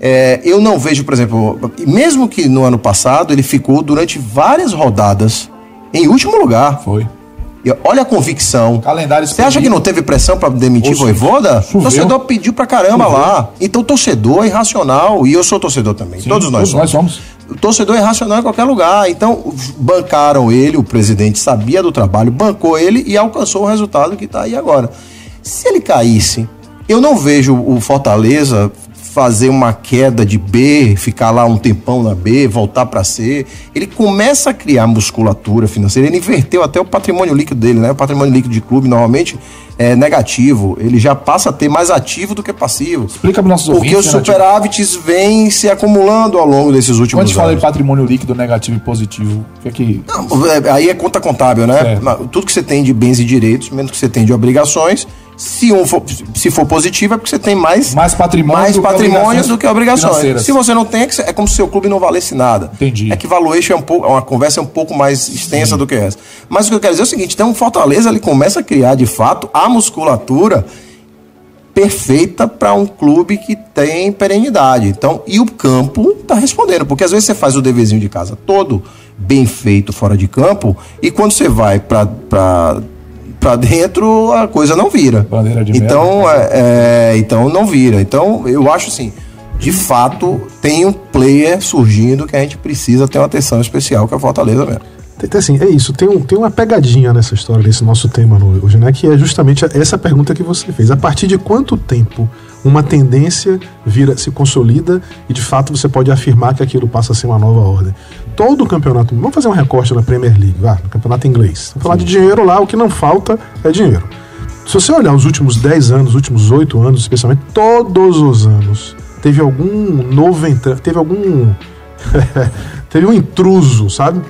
É, eu não vejo, por exemplo, mesmo que no ano passado ele ficou durante várias rodadas em último lugar. Foi. Olha a convicção. Calendário Você acha que não teve pressão pra demitir Oxe, Voivoda? O choveu. torcedor pediu pra caramba lá. Então o torcedor é irracional. E eu sou torcedor também. todos nós Todos somos. nós somos. O torcedor é irracional em qualquer lugar. Então bancaram ele, o presidente sabia do trabalho, bancou ele e alcançou o resultado que tá aí agora. Se ele caísse, eu não vejo o Fortaleza fazer uma queda de B, ficar lá um tempão na B, voltar para C. Ele começa a criar musculatura financeira. Ele inverteu até o patrimônio líquido dele, né? O patrimônio líquido de clube normalmente é negativo. Ele já passa a ter mais ativo do que passivo. Explica para nossos Porque ouvintes. os Renatinho. superávites vêm se acumulando ao longo desses Quando a últimos gente fala anos. de patrimônio líquido negativo e positivo, o que é que. Não, é, Aí é conta contábil, né? Certo. Mas Tudo que você tem de bens e direitos, menos que você tem de obrigações. Se, um for, se for positivo, é porque você tem mais, Mais patrimônio mais do que patrimônio obrigações do que obrigações. financeiras. Se você não tem, é que é como se seu clube não valesse nada. Entendi. É que valuation é um pouco, uma conversa é um pouco mais extensa do que essa. Mas o que eu quero dizer é o seguinte: então o Fortaleza ele começa a criar de fato a musculatura perfeita para um clube que tem perenidade. Então, e o campo tá respondendo, porque às vezes você faz o deverzinho de casa todo bem feito fora de campo e quando você vai para para dentro a coisa não vira. Bandeira de então, merda. é, é, então não vira. Então, eu acho assim, de fato, tem um player surgindo que a gente precisa ter uma atenção especial, que é o Fortaleza mesmo. Tem, assim, é isso, tem, um, tem uma pegadinha nessa história, nesse nosso tema hoje, né? Que é justamente essa pergunta que você fez. A partir de quanto tempo uma tendência vira, se consolida e de fato você pode afirmar que aquilo passa a ser uma nova ordem? Todo o campeonato, vamos fazer um recorte na Premier League, vá, no campeonato inglês. Vamos falar de dinheiro lá, o que não falta é dinheiro. Se você olhar os últimos 10 anos, os últimos 8 anos, especialmente, todos os anos, teve algum novo entrante, teve algum. teve um intruso, sabe?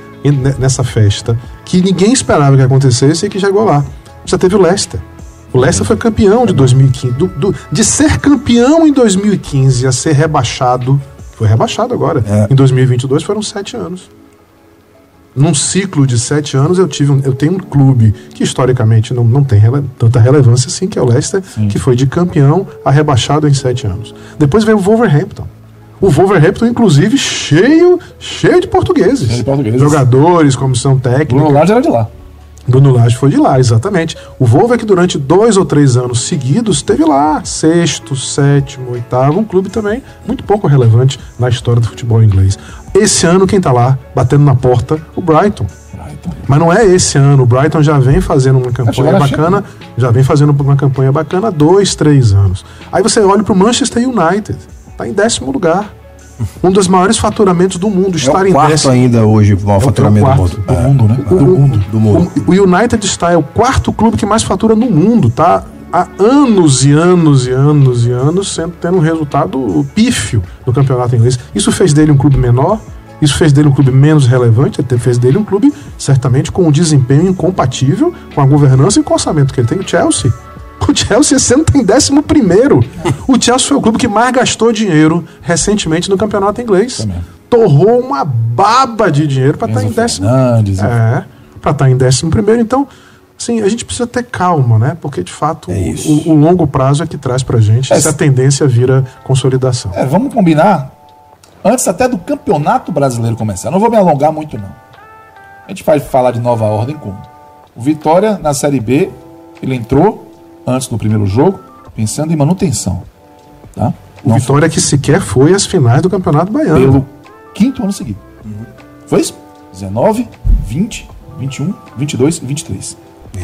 Nessa festa, que ninguém esperava que acontecesse e que chegou lá. Você teve o Leicester. O Leicester foi campeão de 2015. Do- do- de ser campeão em 2015 a ser rebaixado, foi rebaixado agora. É. Em 2022 foram sete anos num ciclo de sete anos, eu tive um- eu tenho um clube que historicamente não, não tem rele- tanta relevância assim, que é o Leicester, que foi de campeão a rebaixado em sete anos. Depois veio o Wolverhampton. O Wolverhampton, inclusive, cheio, cheio de portugueses. Cheio de portugueses. Jogadores, comissão técnica. Bruno Lage era de lá. Bruno Lage foi de lá, exatamente. O Volvo é que durante dois ou três anos seguidos esteve lá, sexto, sétimo, oitavo, um clube também muito pouco relevante na história do futebol inglês. Esse ano, quem tá lá, batendo na porta, o Brighton. Mas não é esse ano. O Brighton já vem fazendo uma campanha bacana, já vem fazendo uma campanha bacana há dois, três anos. Aí você olha para o Manchester United, tá em décimo lugar. Um dos maiores faturamentos do mundo, É estar o em quarto décimo. ainda hoje, o maior É o faturamento do quarto mundo. Do É. mundo, né? O, Do mundo. do mundo. o- o United está é o quarto clube que mais fatura no mundo, tá? Há anos e anos e anos e anos sempre tendo um resultado pífio no campeonato inglês. Isso fez dele um clube menor, isso fez dele um clube menos relevante, até fez dele um clube certamente com um desempenho incompatível com a governança e com o orçamento que ele tem. O Chelsea. O Chelsea esse ano tem décimo primeiro. O Chelsea foi o clube que mais gastou dinheiro recentemente no campeonato inglês. Torrou uma baba de dinheiro para estar em décimo Fernandes, é, para estar em décimo primeiro. Então, assim, a gente precisa ter calma, né? Porque, de fato, É o, o longo prazo é que traz pra gente É, se a tendência vira consolidação. É, vamos combinar. Antes até do campeonato brasileiro começar. Não vou me alongar muito, não. A gente vai falar de nova ordem como? O Vitória, na Série B, ele entrou antes do primeiro jogo, pensando em manutenção. Tá? O Vitória que sequer foi às finais do Campeonato Baiano. pelo quinto ano seguido. Foi isso? 19, 20, 21, 22 e 23.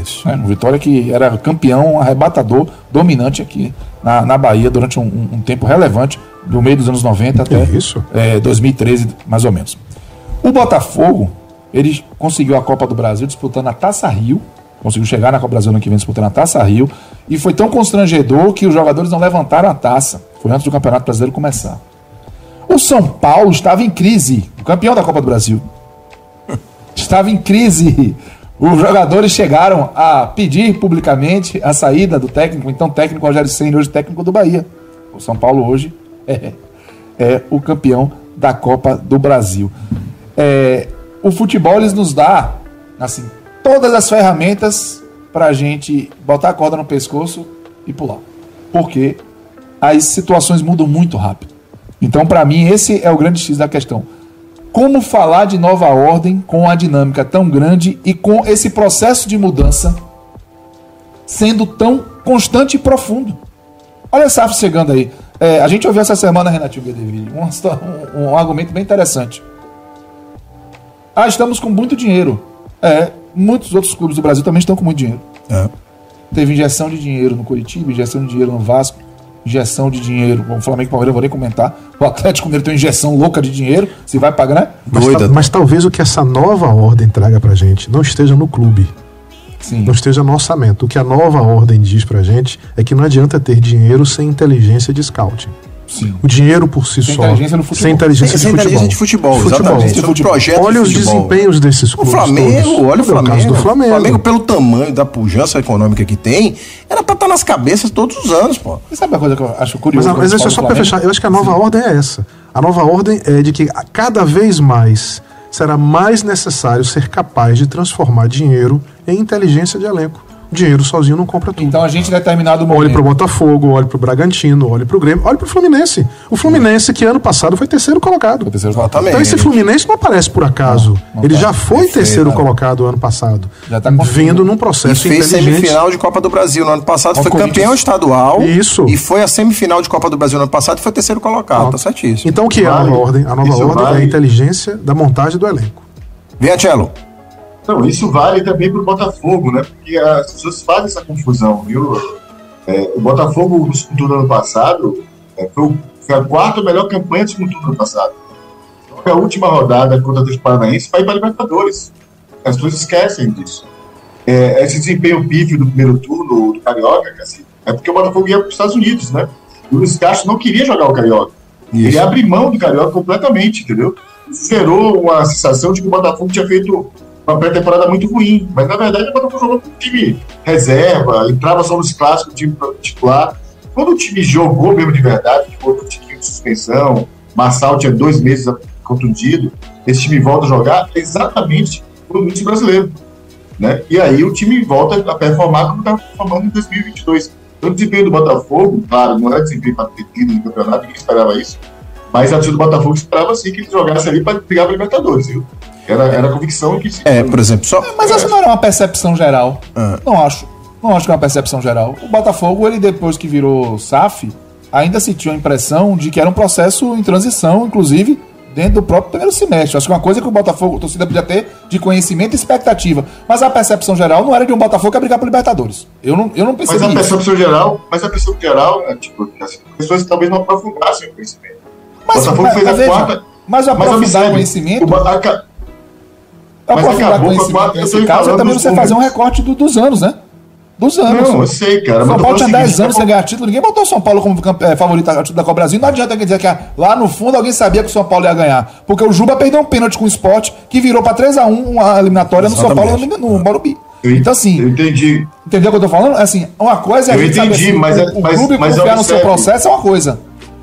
Isso. né? O Vitória que era campeão, arrebatador, dominante aqui na, na Bahia durante um, um- tempo relevante, do meio dos anos 90 até É isso. é, 2013, mais ou menos. O Botafogo, ele conseguiu a Copa do Brasil disputando a Taça Rio, conseguiu chegar na Copa Brasil ano que vem disputando a Taça Rio, e foi tão constrangedor que os jogadores não levantaram a taça. Foi antes do Campeonato Brasileiro começar. O São Paulo estava em crise, o campeão da Copa do Brasil. Estava em crise. Os jogadores chegaram a pedir publicamente a saída do técnico, então técnico Rogério Senna, hoje técnico do Bahia. O São Paulo hoje é, é o campeão da Copa do Brasil. É, o futebol eles nos dá assim, todas as ferramentas para a gente botar a corda no pescoço e pular. Porque as situações mudam muito rápido. Então, para mim, esse é o grande X da questão. Como falar de nova ordem com a dinâmica tão grande e com esse processo de mudança sendo tão constante e profundo? Olha a SAF chegando aí. É, a gente ouviu essa semana, Renatinho Bedeville, um, um- um argumento bem interessante. Ah, estamos com muito dinheiro. É, muitos outros clubes do Brasil também estão com muito dinheiro. É. Teve injeção de dinheiro no Curitiba, injeção de dinheiro no Vasco, injeção de dinheiro. O Flamengo e Palmeiras eu vou nem comentar. O Atlético Mineiro tem uma injeção louca de dinheiro. Se vai pagar, né? Mas, Doida. ta- mas talvez o que essa nova ordem traga pra gente não esteja no clube, Sim. não esteja no orçamento. O que a nova ordem diz pra gente é que não adianta ter dinheiro sem inteligência de scouting. Sim. O dinheiro por si Sem só. inteligência no futebol. Sem inteligência, Sem- sem de, futebol. inteligência de futebol, exatamente. Sobre Sobre projeto de Olha os futebol. desempenhos desses O clubes. Flamengo, todos. olha o o Flamengo. caso do Flamengo. O Flamengo, pelo tamanho da pujança econômica que tem, era pra estar nas cabeças todos os anos, pô. E sabe uma coisa que eu acho Mas, curioso? a- mas quando isso é só Flamengo? fechar. Eu acho que a nova ordem é essa. A nova ordem é de que a- cada vez mais será mais necessário ser capaz de transformar dinheiro em inteligência de elenco. Dinheiro sozinho não compra tudo. Então a gente, em determinado Olhe momento. pro Botafogo, olhe pro Bragantino, olhe pro Grêmio, olhe pro Fluminense. O Fluminense, que ano passado foi terceiro colocado. terceiro Exatamente. Então esse Fluminense não aparece por acaso. não Ele tá. já foi terceiro colocado ano passado. Já tá vindo num E processo fez inteligente. semifinal de Copa do Brasil no ano passado, Ó, foi campeão estadual. Isso. E foi a semifinal de Copa do Brasil no ano passado e foi terceiro colocado. Tá certíssimo. Então o que é a Vale. nova ordem? A nova Isso ordem é vale. a inteligência da montagem do elenco. Vem, Cello. Não, isso vale também para o Botafogo, né? Porque as pessoas fazem essa confusão, viu? É, o Botafogo, no segundo ano passado, é, foi, a quarta melhor campanha do segundo ano passado. Foi a última rodada contra o Atlético Paranaense para ir para Libertadores. As pessoas esquecem disso. É, esse desempenho pífio do primeiro turno do Carioca, assim, é porque o Botafogo ia para os Estados Unidos, né? E o Luiz Castro não queria jogar o Carioca. Ele abriu mão do Carioca completamente, entendeu? Gerou uma sensação de que o Botafogo tinha feito uma pré-temporada muito ruim. Mas na verdade o Botafogo jogou com time reserva, entrava só nos clássicos, time titular. Quando o time jogou mesmo de verdade, que botou um tiquinho de suspensão, Massal tinha dois meses contundido, esse time volta a jogar exatamente no início brasileiro. Né? E aí o time volta a performar como estava performando em 2022. Então, o desempenho do Botafogo, claro, não era desempenho para ter tido no campeonato, ninguém esperava isso. Mas a torcida do Botafogo esperava sim que ele jogasse ali para brigar para Libertadores, viu? Era, era a convicção que se. É, por exemplo, só. Mas essa não era uma percepção geral. Ah. Não acho. Não acho que é uma percepção geral. O Botafogo, ele depois que virou SAF, ainda se tinha a impressão de que era um processo em transição, inclusive dentro do próprio primeiro semestre. Acho que uma coisa que o Botafogo, a torcida podia ter de conhecimento e expectativa. Mas a percepção geral não era de um Botafogo que ia brigar por Libertadores. Eu não, eu não Mas percebi a isso. percepção geral, mas a percepção geral, é, tipo, as pessoas talvez não aprofundassem o conhecimento. Mas, Botafogo mas, fez a mas veja, quarta- mas o Mas aprofundar o conhecimento, o Bo- a ca- mas aprofundar acabou com a conhecimento nesse caso é também você fazer um números. recorte do- dos anos, né? Dos anos. Não, eu sei, cara. São Paulo tinha falando o 10 seguinte, anos sem ganhar título, ninguém botou São Paulo como eh, favorito da Copa Brasil. Não adianta alguém dizer que lá no fundo alguém sabia que o São Paulo ia ganhar. Porque o Juba perdeu um pênalti com o Sport que virou pra 3x1 uma eliminatória no São Paulo Exatamente. no, no Morumbi. eu- Então, assim, Eu entendi. entendeu o que eu tô falando? Assim, uma coisa é a Eu gente entendi, assim, mas o, é- o mas- clube mas confiar no seu processo é uma coisa.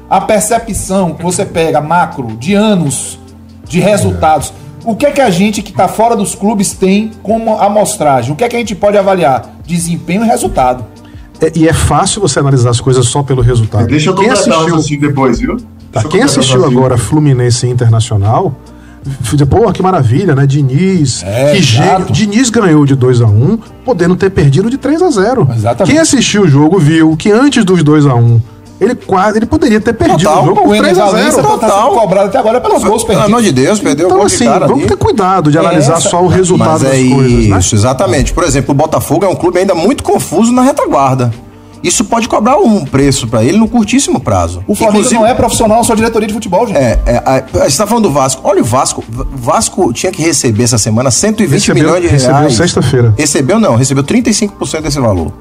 A percepção que você pega macro de anos de resultados. O que é que a gente que tá fora dos clubes tem como amostragem? O que é que a gente pode avaliar? Desempenho e resultado. É- e é fácil você analisar as coisas só pelo resultado. Deixa eu quem assistiu, raciocínio depois, viu? tá, quem assistiu raciocínio. agora Fluminense Internacional, pô, que maravilha, né? Diniz, É, que gênio. Diniz ganhou de 2 a 1 podendo ter perdido de 3 a 0 Exatamente. Quem assistiu o jogo viu que antes dos 2 a 1 ele quase ele poderia ter perdido Total. o jogo O Enes 3 a Valência 0 tá total. cobrado até agora pelos gols Pelo amor perdidos. de Deus, perdeu o Então, gol assim, de cara vamos ali. ter cuidado de analisar essa- só o resultado Mas das é coisas, né? isso, exatamente. Por exemplo, o Botafogo é um clube ainda muito confuso na retaguarda. Isso pode cobrar um preço pra ele no curtíssimo prazo. O Flamengo Inclusive- não é profissional, só diretoria de futebol, gente. É, é, a, você está falando do Vasco. Olha o Vasco. V- Vasco tinha que receber essa semana 120 Recebeu- milhões de recebeu reais. sexta-feira. Recebeu não, recebeu 35% desse valor.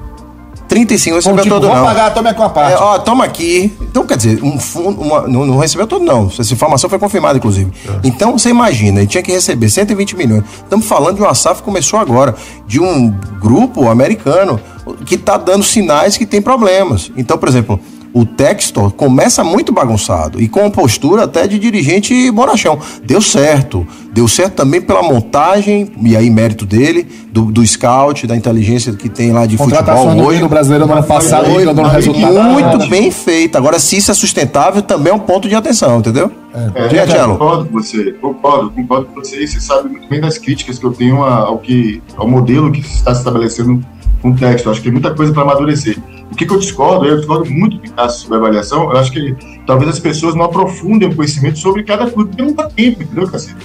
35 recebeu Bom, tipo, todo não. pagar, tome aqui uma parte. É, ó, toma aqui. Então, quer dizer, um fundo, uma- não, não recebeu todo, não. Essa informação foi confirmada, inclusive. Então, você imagina, ele tinha que receber 120 milhões. Estamos falando de uma SAF que começou agora, de um grupo americano que está dando sinais que tem problemas. Então, por exemplo, o Textor começa muito bagunçado e com postura até de dirigente bonachão. Deu certo. Deu certo também pela montagem, e aí mérito dele, do, do scout, da inteligência que tem lá de futebol no hoje. do brasileiro no ano passado, Foi dando resultado. muito bem feito. Agora, se isso é sustentável, também é um ponto de atenção, entendeu? É, Diga, Tchelo. concordo com você, concordo, concordo com você. E você sabe muito bem das críticas que eu tenho a- ao, que, ao modelo que está se estabelecendo com o texto. Acho que tem muita coisa para amadurecer. O que, que eu discordo, eu discordo muito do Cássio sobre a avaliação. Eu acho que talvez as pessoas não aprofundem o conhecimento sobre cada clube, porque não dá tempo, entendeu, Cacete?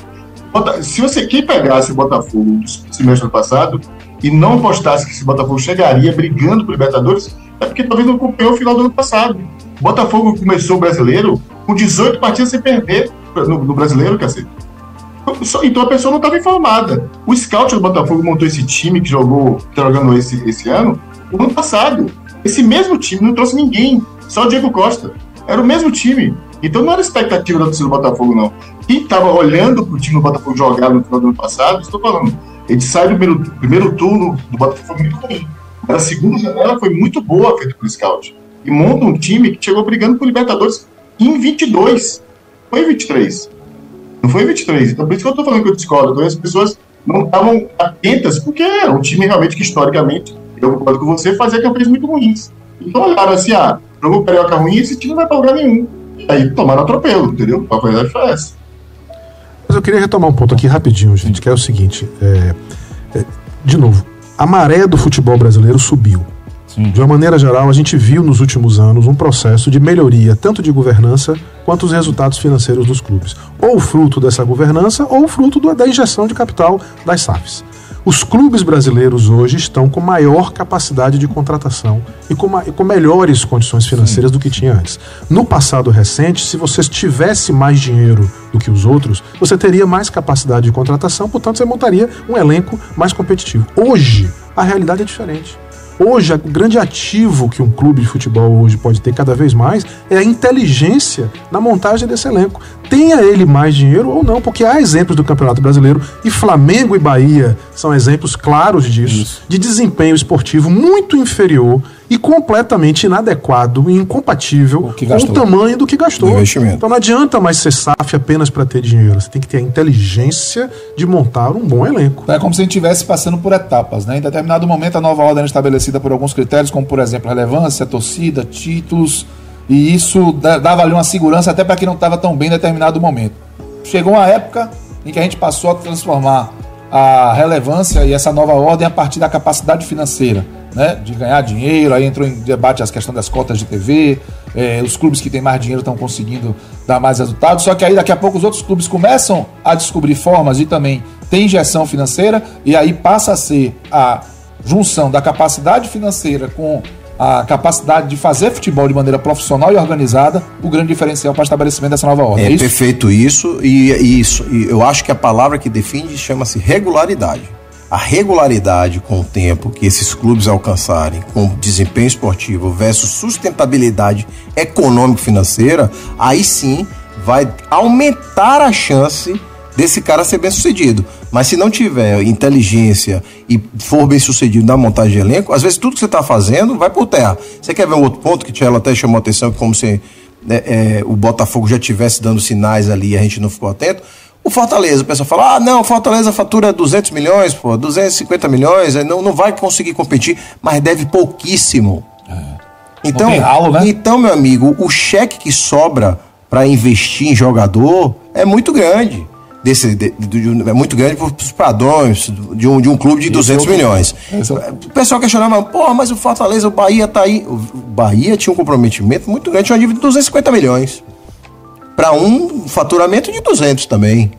Se você, quem pegasse o Botafogo do semestre passado e não apostasse que esse Botafogo chegaria brigando por Libertadores, é porque talvez não acompanhou o final do ano passado. O Botafogo começou o brasileiro com 18 partidas sem perder no, no brasileiro, cacete. Então a pessoa não estava informada. O scout do Botafogo montou esse time que jogou, que tá jogando esse, esse ano, no ano passado. Esse mesmo time não trouxe ninguém, só o Diego Costa. Era o mesmo time. Então não era expectativa da torcida do Botafogo, não. Quem estava olhando para o time do Botafogo jogar no final do ano passado, estou falando, ele sai do primeiro, primeiro turno do Botafogo muito ruim. Mas a segunda janela foi muito boa feita pelo scout. E monta um time que chegou brigando por Libertadores em 22. Foi em 23. Não foi em 23. Então, por isso que eu estou falando que eu discordo. Então, as pessoas não estavam atentas, porque era um time realmente que, historicamente, eu concordo com você, fazia campanhas muito ruins. Então, olharam assim: ah, jogou carioca ruim, esse time não vai para lugar nenhum. E aí tomaram atropelo, entendeu? A verdade foi essa. Mas eu queria retomar um ponto aqui rapidinho, gente, que é o seguinte: é, é, de novo, a maré do futebol brasileiro subiu. De uma maneira geral, a gente viu nos últimos anos um processo de melhoria, tanto de governança quanto os resultados financeiros dos clubes. Ou fruto dessa governança, ou fruto do- da injeção de capital das SAFs. Os clubes brasileiros hoje estão com maior capacidade de contratação e com, e com melhores condições financeiras do que tinha antes. No passado recente, se você tivesse mais dinheiro do que os outros, você teria mais capacidade de contratação, portanto, você montaria um elenco mais competitivo. Hoje, a realidade é diferente. Hoje, o grande ativo que um clube de futebol hoje pode ter cada vez mais é a inteligência na montagem desse elenco. Tenha ele mais dinheiro ou não, porque há exemplos do Campeonato Brasileiro e Flamengo e Bahia são exemplos claros disso, de desempenho esportivo muito inferior e completamente inadequado e incompatível O com o tamanho do que gastou. Do. Então não adianta mais ser SAF apenas para ter dinheiro. Você tem que ter a inteligência de montar um bom elenco. É como se a gente estivesse passando por etapas, né? Em determinado momento a nova ordem era estabelecida por alguns critérios, como por exemplo relevância, torcida, títulos, e isso da- dava ali uma segurança até para quem não estava tão bem em determinado momento. Chegou uma época em que a gente passou a transformar a relevância e essa nova ordem a partir da capacidade financeira, né? De ganhar dinheiro, aí entrou em debate as questões das cotas de TV, eh, os clubes que têm mais dinheiro estão conseguindo dar mais resultados, só que aí daqui a pouco os outros clubes começam a descobrir formas e também tem injeção financeira, e aí passa a ser a junção da capacidade financeira com a capacidade de fazer futebol de maneira profissional e organizada, o grande diferencial para o estabelecimento dessa nova ordem. É, É isso? perfeito isso e, e isso. E eu acho que a palavra que define chama-se regularidade. A regularidade com o tempo que esses clubes alcançarem com desempenho esportivo versus sustentabilidade econômico-financeira, aí sim vai aumentar a chance desse cara ser bem sucedido. Mas se não tiver inteligência e for bem sucedido na montagem de elenco, às vezes tudo que você está fazendo vai por terra. Você quer ver um outro ponto que Tchela até chamou a atenção, como se né, é, o Botafogo já tivesse dando sinais ali e a gente não ficou atento. O Fortaleza, o pessoal fala, ah, não, o Fortaleza fatura 200 milhões, pô, 250 milhões, não, não vai conseguir competir, mas deve pouquíssimo. Então, tem ralo, né? então, meu amigo, o cheque que sobra para investir em jogador é muito grande. Desse, de- de- é muito grande para os padrões de um, de um clube de 200 é milhões. esse é O pessoal questionava, porra, mas o Fortaleza, o Bahia tá aí. O Bahia tinha um comprometimento muito grande, tinha uma dívida de 250 milhões. Para um faturamento de 200 também.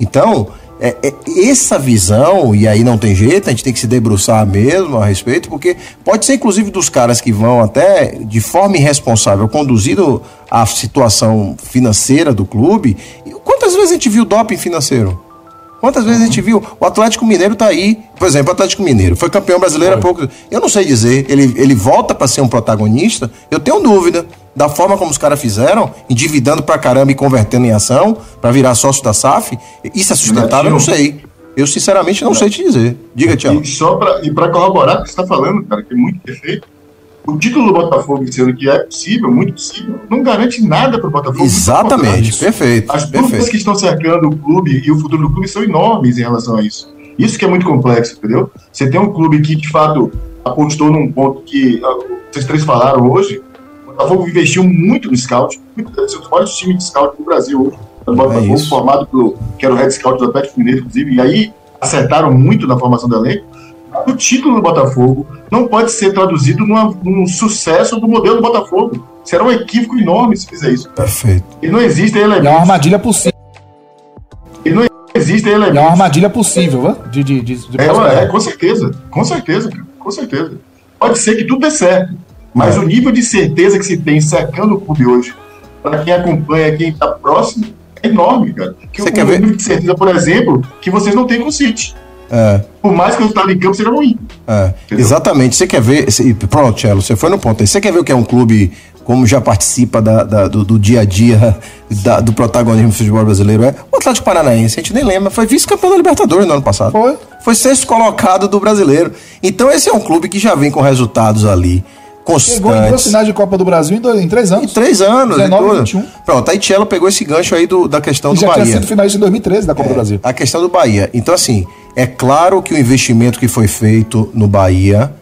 Então, é, é essa visão, e aí não tem jeito, a gente tem que se debruçar mesmo a respeito, porque pode ser inclusive dos caras que vão até de forma irresponsável conduzindo a situação financeira do clube. Quantas vezes a gente viu doping financeiro? Quantas vezes a gente viu? O Atlético Mineiro tá aí. Por exemplo, o Atlético Mineiro foi campeão brasileiro há pouco. Eu não sei dizer, ele, ele volta para ser um protagonista? Eu tenho dúvida. Da forma como os caras fizeram, endividando pra caramba e convertendo em ação, pra virar sócio da SAF, isso é sustentável? Eu não sei. Eu sinceramente não sei te dizer. Diga, Tiago. E só para pra corroborar o que você está falando, cara, que é muito perfeito, o título do Botafogo esse ano, que é possível, muito possível, não garante nada para o Botafogo. Exatamente, perfeito. As dúvidas que estão cercando o clube e o futuro do clube são enormes em relação a isso. Isso que é muito complexo, entendeu? Você tem um clube que, de fato, apostou num ponto que ah, vocês três falaram hoje. O Botafogo investiu muito no scout, ser um dos maiores times de scout do Brasil hoje. O Botafogo, É formado pelo, que era o head scout do Atlético Mineiro, inclusive, e aí acertaram muito na formação do elenco. O título do Botafogo não pode ser traduzido numa- num sucesso do modelo do Botafogo. Será um equívoco enorme se fizer isso. Perfeito. E não existem É uma elementos. armadilha possível. E não existem É uma elementos. armadilha possível, de, de, de, de É, prosperar. é, com certeza. Com certeza, cara. Com certeza. Pode ser que tudo dê certo. Mas É. o nível de certeza que se tem cercando o clube hoje, para quem acompanha, quem está próximo, é enorme, cara. Que Você o, quer ver? nível de certeza, por exemplo, que vocês não têm com o City. É. Por mais que o resultado em campo seja ruim. É, exatamente. Você quer ver. Pronto, Tchelo, você foi no ponto aí. Você quer ver o que é um clube como já participa da- da- do, do dia a dia da- do protagonismo do futebol brasileiro? É o Atlético Paranaense, a gente nem lembra, foi vice-campeão da Libertadores no ano passado. Foi. Foi sexto colocado do brasileiro. Então esse é um clube que já vem com resultados ali Chegou em duas finais de Copa do Brasil em, dois, em três Em anos. três anos. 19 e e tudo. 21. Pronto, aí Tchelo pegou esse gancho aí do- da questão E do já tinha Bahia. sido finalista em 2013 da Copa do Brasil. A questão do Bahia. Então, assim, é claro que o investimento que foi feito no Bahia,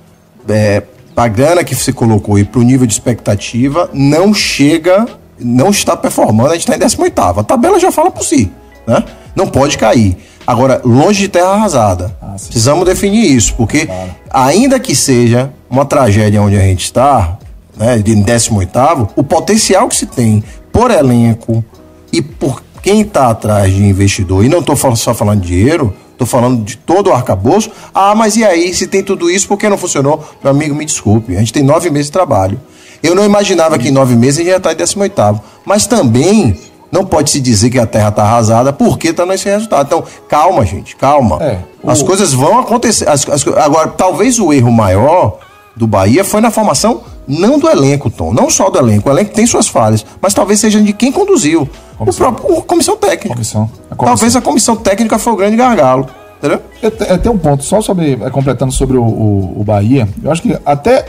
é, a grana que se colocou e para o nível de expectativa, não chega, não está performando, a gente está em 18 A tabela já fala por si, né? Não pode cair. Agora, longe de terra arrasada. Ah. Precisamos definir isso, porque ainda que seja uma tragédia onde a gente está, né, de 18 o potencial que se tem por elenco e por quem está atrás de investidor, e não estou só falando de dinheiro, estou falando de todo o arcabouço. Ah, mas e aí, se tem tudo isso, por que não funcionou? Meu amigo, me desculpe, a gente tem nove meses de trabalho. Eu não imaginava que em nove meses a gente ia estar em 18 Mas também não pode se dizer que a terra está arrasada porque está nesse resultado. Então, calma, gente, calma. É, As o- coisas vão acontecer. as- as- agora, talvez o erro maior do Bahia foi na formação, não do elenco, Tom. Não só do elenco. O elenco tem suas falhas, mas talvez seja de quem conduziu. Comissão. O próprio a comissão técnica. Comissão. A comissão. Talvez a comissão técnica foi o grande gargalo. Entendeu? Eu, te- eu tenho um ponto, só sobre, eh, completando sobre o, o- o Bahia. Eu acho que até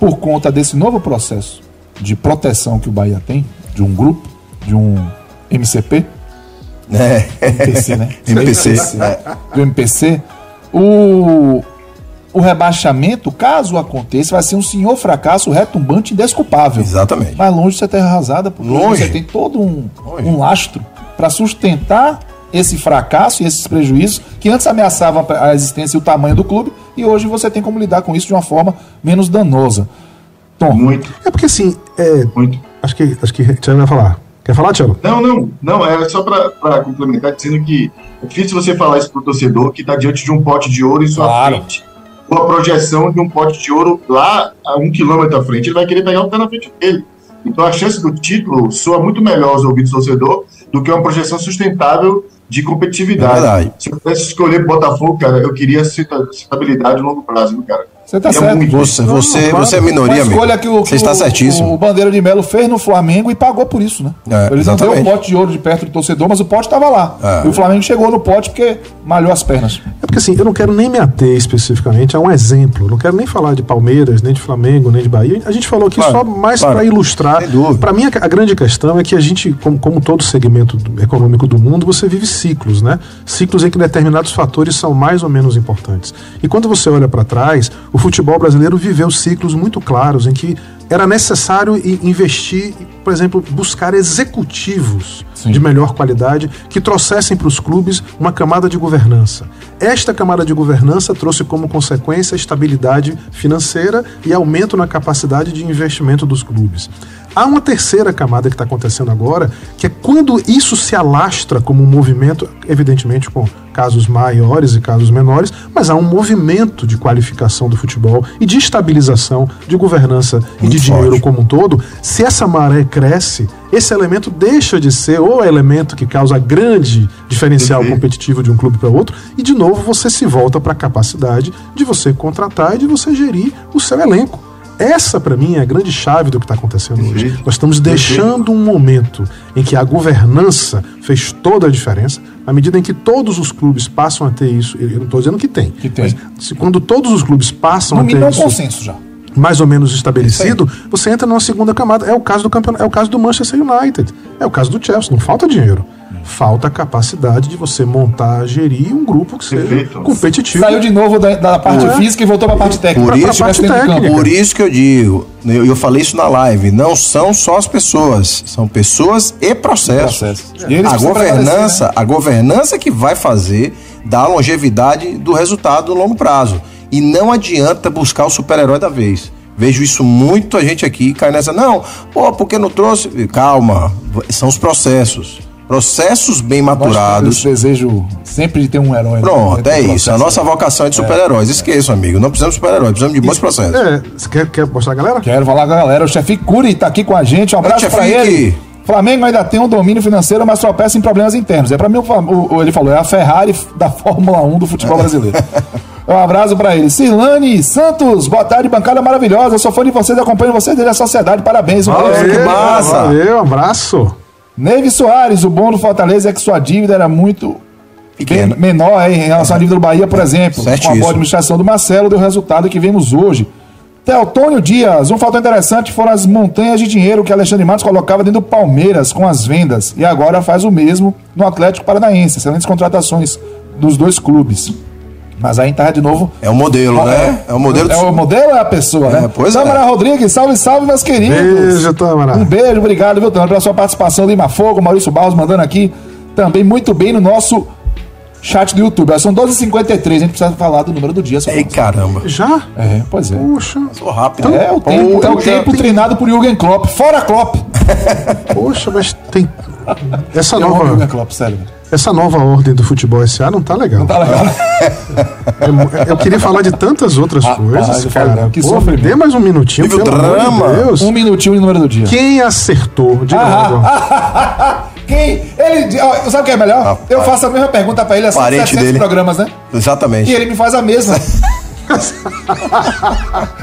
por conta desse novo processo de proteção que o Bahia tem, de um grupo, de um MCP, É. MPC, né? MPC. do MPC, o, o rebaixamento, caso aconteça, vai ser um senhor fracasso retumbante e indesculpável. Exatamente. Mas longe de ser terra arrasada, porque Longe. você tem todo um, Longe. um lastro para sustentar esse fracasso e esses prejuízos que antes ameaçavam a existência e o tamanho do clube e hoje você tem como lidar com isso de uma forma menos danosa. Tom. Muito. É porque assim, é, Muito. acho que acho que Thiago vai falar. Quer falar, Thiago? Não, não, não, é só para complementar, dizendo que é difícil você falar isso pro torcedor que está diante de um pote de ouro em sua claro. frente. Ou a projeção de um pote de ouro lá a um quilômetro à frente, ele vai querer pegar o pé na frente dele. Então a chance do título soa muito melhor aos ouvidos do torcedor do que uma projeção sustentável de competitividade. É Se eu pudesse escolher Botafogo, cara, eu queria estabilidade a longo prazo, cara. Você tá certo. Muito. Você, você, não, você é minoria, amigo. escolha que o, que você está certíssimo. O, Bandeira de Melo fez no Flamengo e pagou por isso, né? É, Eles não deu um pote de ouro de perto do torcedor, mas o pote estava lá. É. E o Flamengo chegou no pote porque malhou as pernas. É porque assim, eu não quero nem me ater especificamente a um exemplo. Não quero nem falar de Palmeiras, nem de Flamengo, nem de Bahia. A gente falou aqui claro, só mais claro. para ilustrar. Para mim, a, a, grande questão é que a gente, como, como todo segmento econômico do mundo, você vive ciclos, né? Ciclos em que determinados fatores são mais ou menos importantes. E quando você olha para trás, o futebol brasileiro viveu ciclos muito claros em que era necessário investir, por exemplo, buscar executivos Sim. de melhor qualidade que trouxessem para os clubes uma camada de governança. Esta camada de governança trouxe como consequência estabilidade financeira e aumento na capacidade de investimento dos clubes. Há uma terceira camada que está acontecendo agora, que é quando isso se alastra como um movimento, evidentemente com casos maiores e casos menores, mas há um movimento de qualificação do futebol e de estabilização, de governança Muito e de forte. dinheiro como um todo. Se essa maré cresce, esse elemento deixa de ser o elemento que causa grande diferencial uhum. competitivo de um clube para outro, e de novo você se volta para a capacidade de você contratar e de você gerir o seu elenco. Essa, para mim, é a grande chave do que está acontecendo hoje. Nós estamos deixando um momento em que a governança fez toda a diferença, à medida em que todos os clubes passam a ter isso. Eu não estou dizendo que tem. Que tem. Mas se, quando todos os clubes passam a ter é isso. um consenso já. Mais ou menos estabelecido, você entra numa segunda camada. É o caso do campeonato, é o caso do Manchester United, é o caso do Chelsea. Não falta dinheiro falta a capacidade de você montar, gerir um grupo que seja Perfeito. competitivo. Saiu de novo da, da parte é. física e voltou para a parte técnica. Por isso, parte técnica. por isso que eu digo, eu, eu, falei isso na live, não são só as pessoas, são pessoas e processos. E a governança, né? a governança que vai fazer da longevidade do resultado no longo prazo. E não adianta buscar o super-herói da vez. Vejo isso muito a gente aqui cai nessa. Não, pô, porque não trouxe. Calma, são os processos processos bem maturados. Eu desejo sempre de ter um herói. Pronto, é isso. A nossa vocação é de super-heróis. É. Esqueça, amigo. Não precisamos de super-heróis, precisamos de bons processos. É, você quer, quer mostrar a galera? Quero falar com a galera. O chefe Curi tá aqui com a gente. Um abraço para ele. Flamengo ainda tem um domínio financeiro, mas tropeça em problemas internos. É para mim, o, o, ele falou, é a Ferrari da Fórmula 1 do futebol brasileiro. Um abraço para ele. Silane Santos, boa tarde, bancada maravilhosa. Eu sou fã de vocês, acompanho vocês desde a sociedade. Parabéns, valeu, que massa. Valeu, um abraço. Neves Soares, o bom do Fortaleza é que sua dívida era muito menor em relação à dívida do Bahia, por exemplo. Com a boa administração do Marcelo, deu o resultado que vemos hoje. Teotônio Dias, um fator interessante foram as montanhas de dinheiro que Alexandre Matos colocava dentro do Palmeiras com as vendas e agora faz o mesmo no Atlético Paranaense. Excelentes contratações dos dois clubes. Mas aí tá de novo. É o modelo, é, né? É o modelo. É o modelo ou é a pessoa, é, né? Pois Tâmara é. Rodrigues, salve, salve, meus queridos. Beijo, Tâmara. Um beijo, obrigado, viu, Tâmara, pela sua participação. Lima Fogo, Maurício Barros mandando aqui também muito bem no nosso chat do YouTube. São 12h53, a gente precisa falar do número do dia. Ei, caramba. Já? É, pois é. Puxa. Sou rápido. É, o tempo, é o tempo treinado por Jürgen Klopp. Fora Klopp. Poxa, mas tem... Essa Eu nova... Jürgen Klopp, sério. Essa nova ordem do futebol SA não tá legal. Não tá legal. É, eu queria falar de tantas outras ah, coisas, cara. que Pô, dê mais um minutinho, pelo drama. De. Um minutinho e número do dia. Quem acertou? Diga ah, Quem? Ele. Sabe o que é melhor? Ah, eu faço a mesma pergunta pra ele há 700 dele. programas, né? Exatamente. E ele me faz a mesma.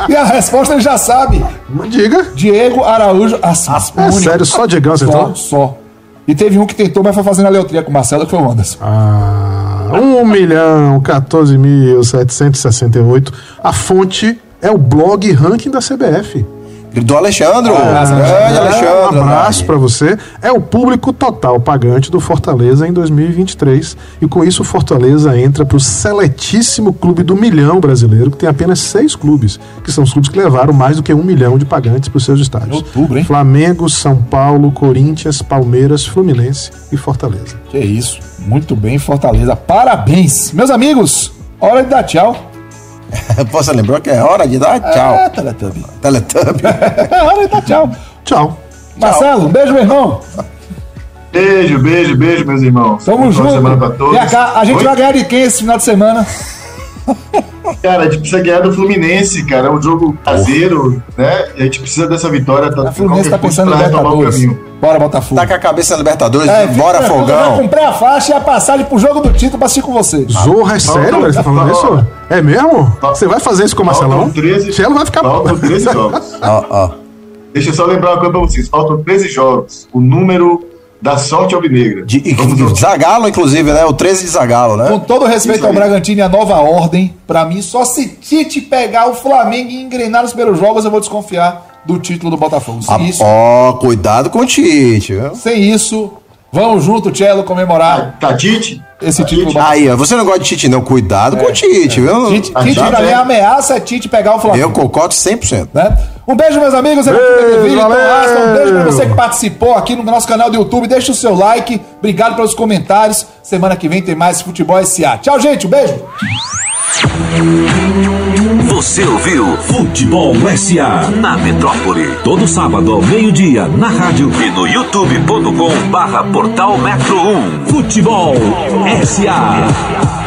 e a resposta ele já sabe. Diga. Diego Araújo Asmuni. É sério, só Diego acertou? Só, só. E teve um que tentou, mas foi fazendo a leotria com o Marcelo, que foi o Anderson. Ah, 1 milhão 14.768. A fonte é o blog ranking da CBF. Do Alexandre. Ah, grande É, Alexandre. um abraço para você. É o público total pagante do Fortaleza em 2023. E com isso, o Fortaleza entra para o seletíssimo clube do milhão brasileiro, que tem apenas seis clubes, que são os clubes que levaram mais do que um milhão de pagantes para os seus estádios: Outubro, hein? Flamengo, São Paulo, Corinthians, Palmeiras, Fluminense e Fortaleza. Que isso. Muito bem, Fortaleza. Parabéns. Meus amigos, hora de dar tchau. Você lembrou que é hora de dar tchau. É, Teletubby. Teletubb. É hora de dar tchau. Tchau. Marcelo, um beijo, meu irmão. Beijo, beijo, beijo, meus irmãos. Tamo Boa junto. semana pra todos. Vem cá, a gente Oi? vai ganhar de quem esse final de semana? Cara, a gente precisa ganhar do Fluminense, cara. É um jogo caseiro, né? E a gente precisa dessa vitória. Tá, A Fluminense tá pensando em pra retomar o Libertadores. caminho. Bora, Botafogo. Tá com a cabeça na Libertadores, É, bora fica tranquilo, Eu fogão. comprei a faixa e a passagem pro jogo do título pra assistir com vocês. Zorra, é sério, velho? Você tá falando isso? É mesmo? Você vai fazer isso com o Marcelão? Faltam 13, Cielo vai ficar. faltam 13 jogos. Ó, ó. Deixa eu só lembrar uma coisa pra vocês. Faltam 13 jogos. O número da sorte alvinegra. De, de Zagalo, inclusive, né? O 13 de Zagalo, Com né? todo respeito ao. Bragantino e a nova ordem, pra mim, só se Tite pegar o Flamengo e engrenar nos primeiros jogos, eu vou desconfiar do título do Botafogo. Sem Ah, isso, Ó, cuidado com o Tite, viu? sem isso, vamos junto, Cello, comemorar Tatite? esse título do Tatite? Botafogo. Aí, ó, você não gosta de Tite, não. Cuidado com o Tite, viu? Tite, Ah, Tite já pra mim, a ameaça é Tite pegar o Flamengo. Eu concordo 100%. né? Um beijo, meus amigos. Beijo, Um beijo pra você que participou aqui no nosso canal do YouTube. Deixa o seu like. Obrigado pelos comentários. Semana que vem tem mais Futebol SA. Tchau, gente. Um beijo. Você ouviu Futebol SA na Metrópole. Todo sábado ao meio-dia na rádio e no youtube.com barra portal Metro 1. Futebol SA.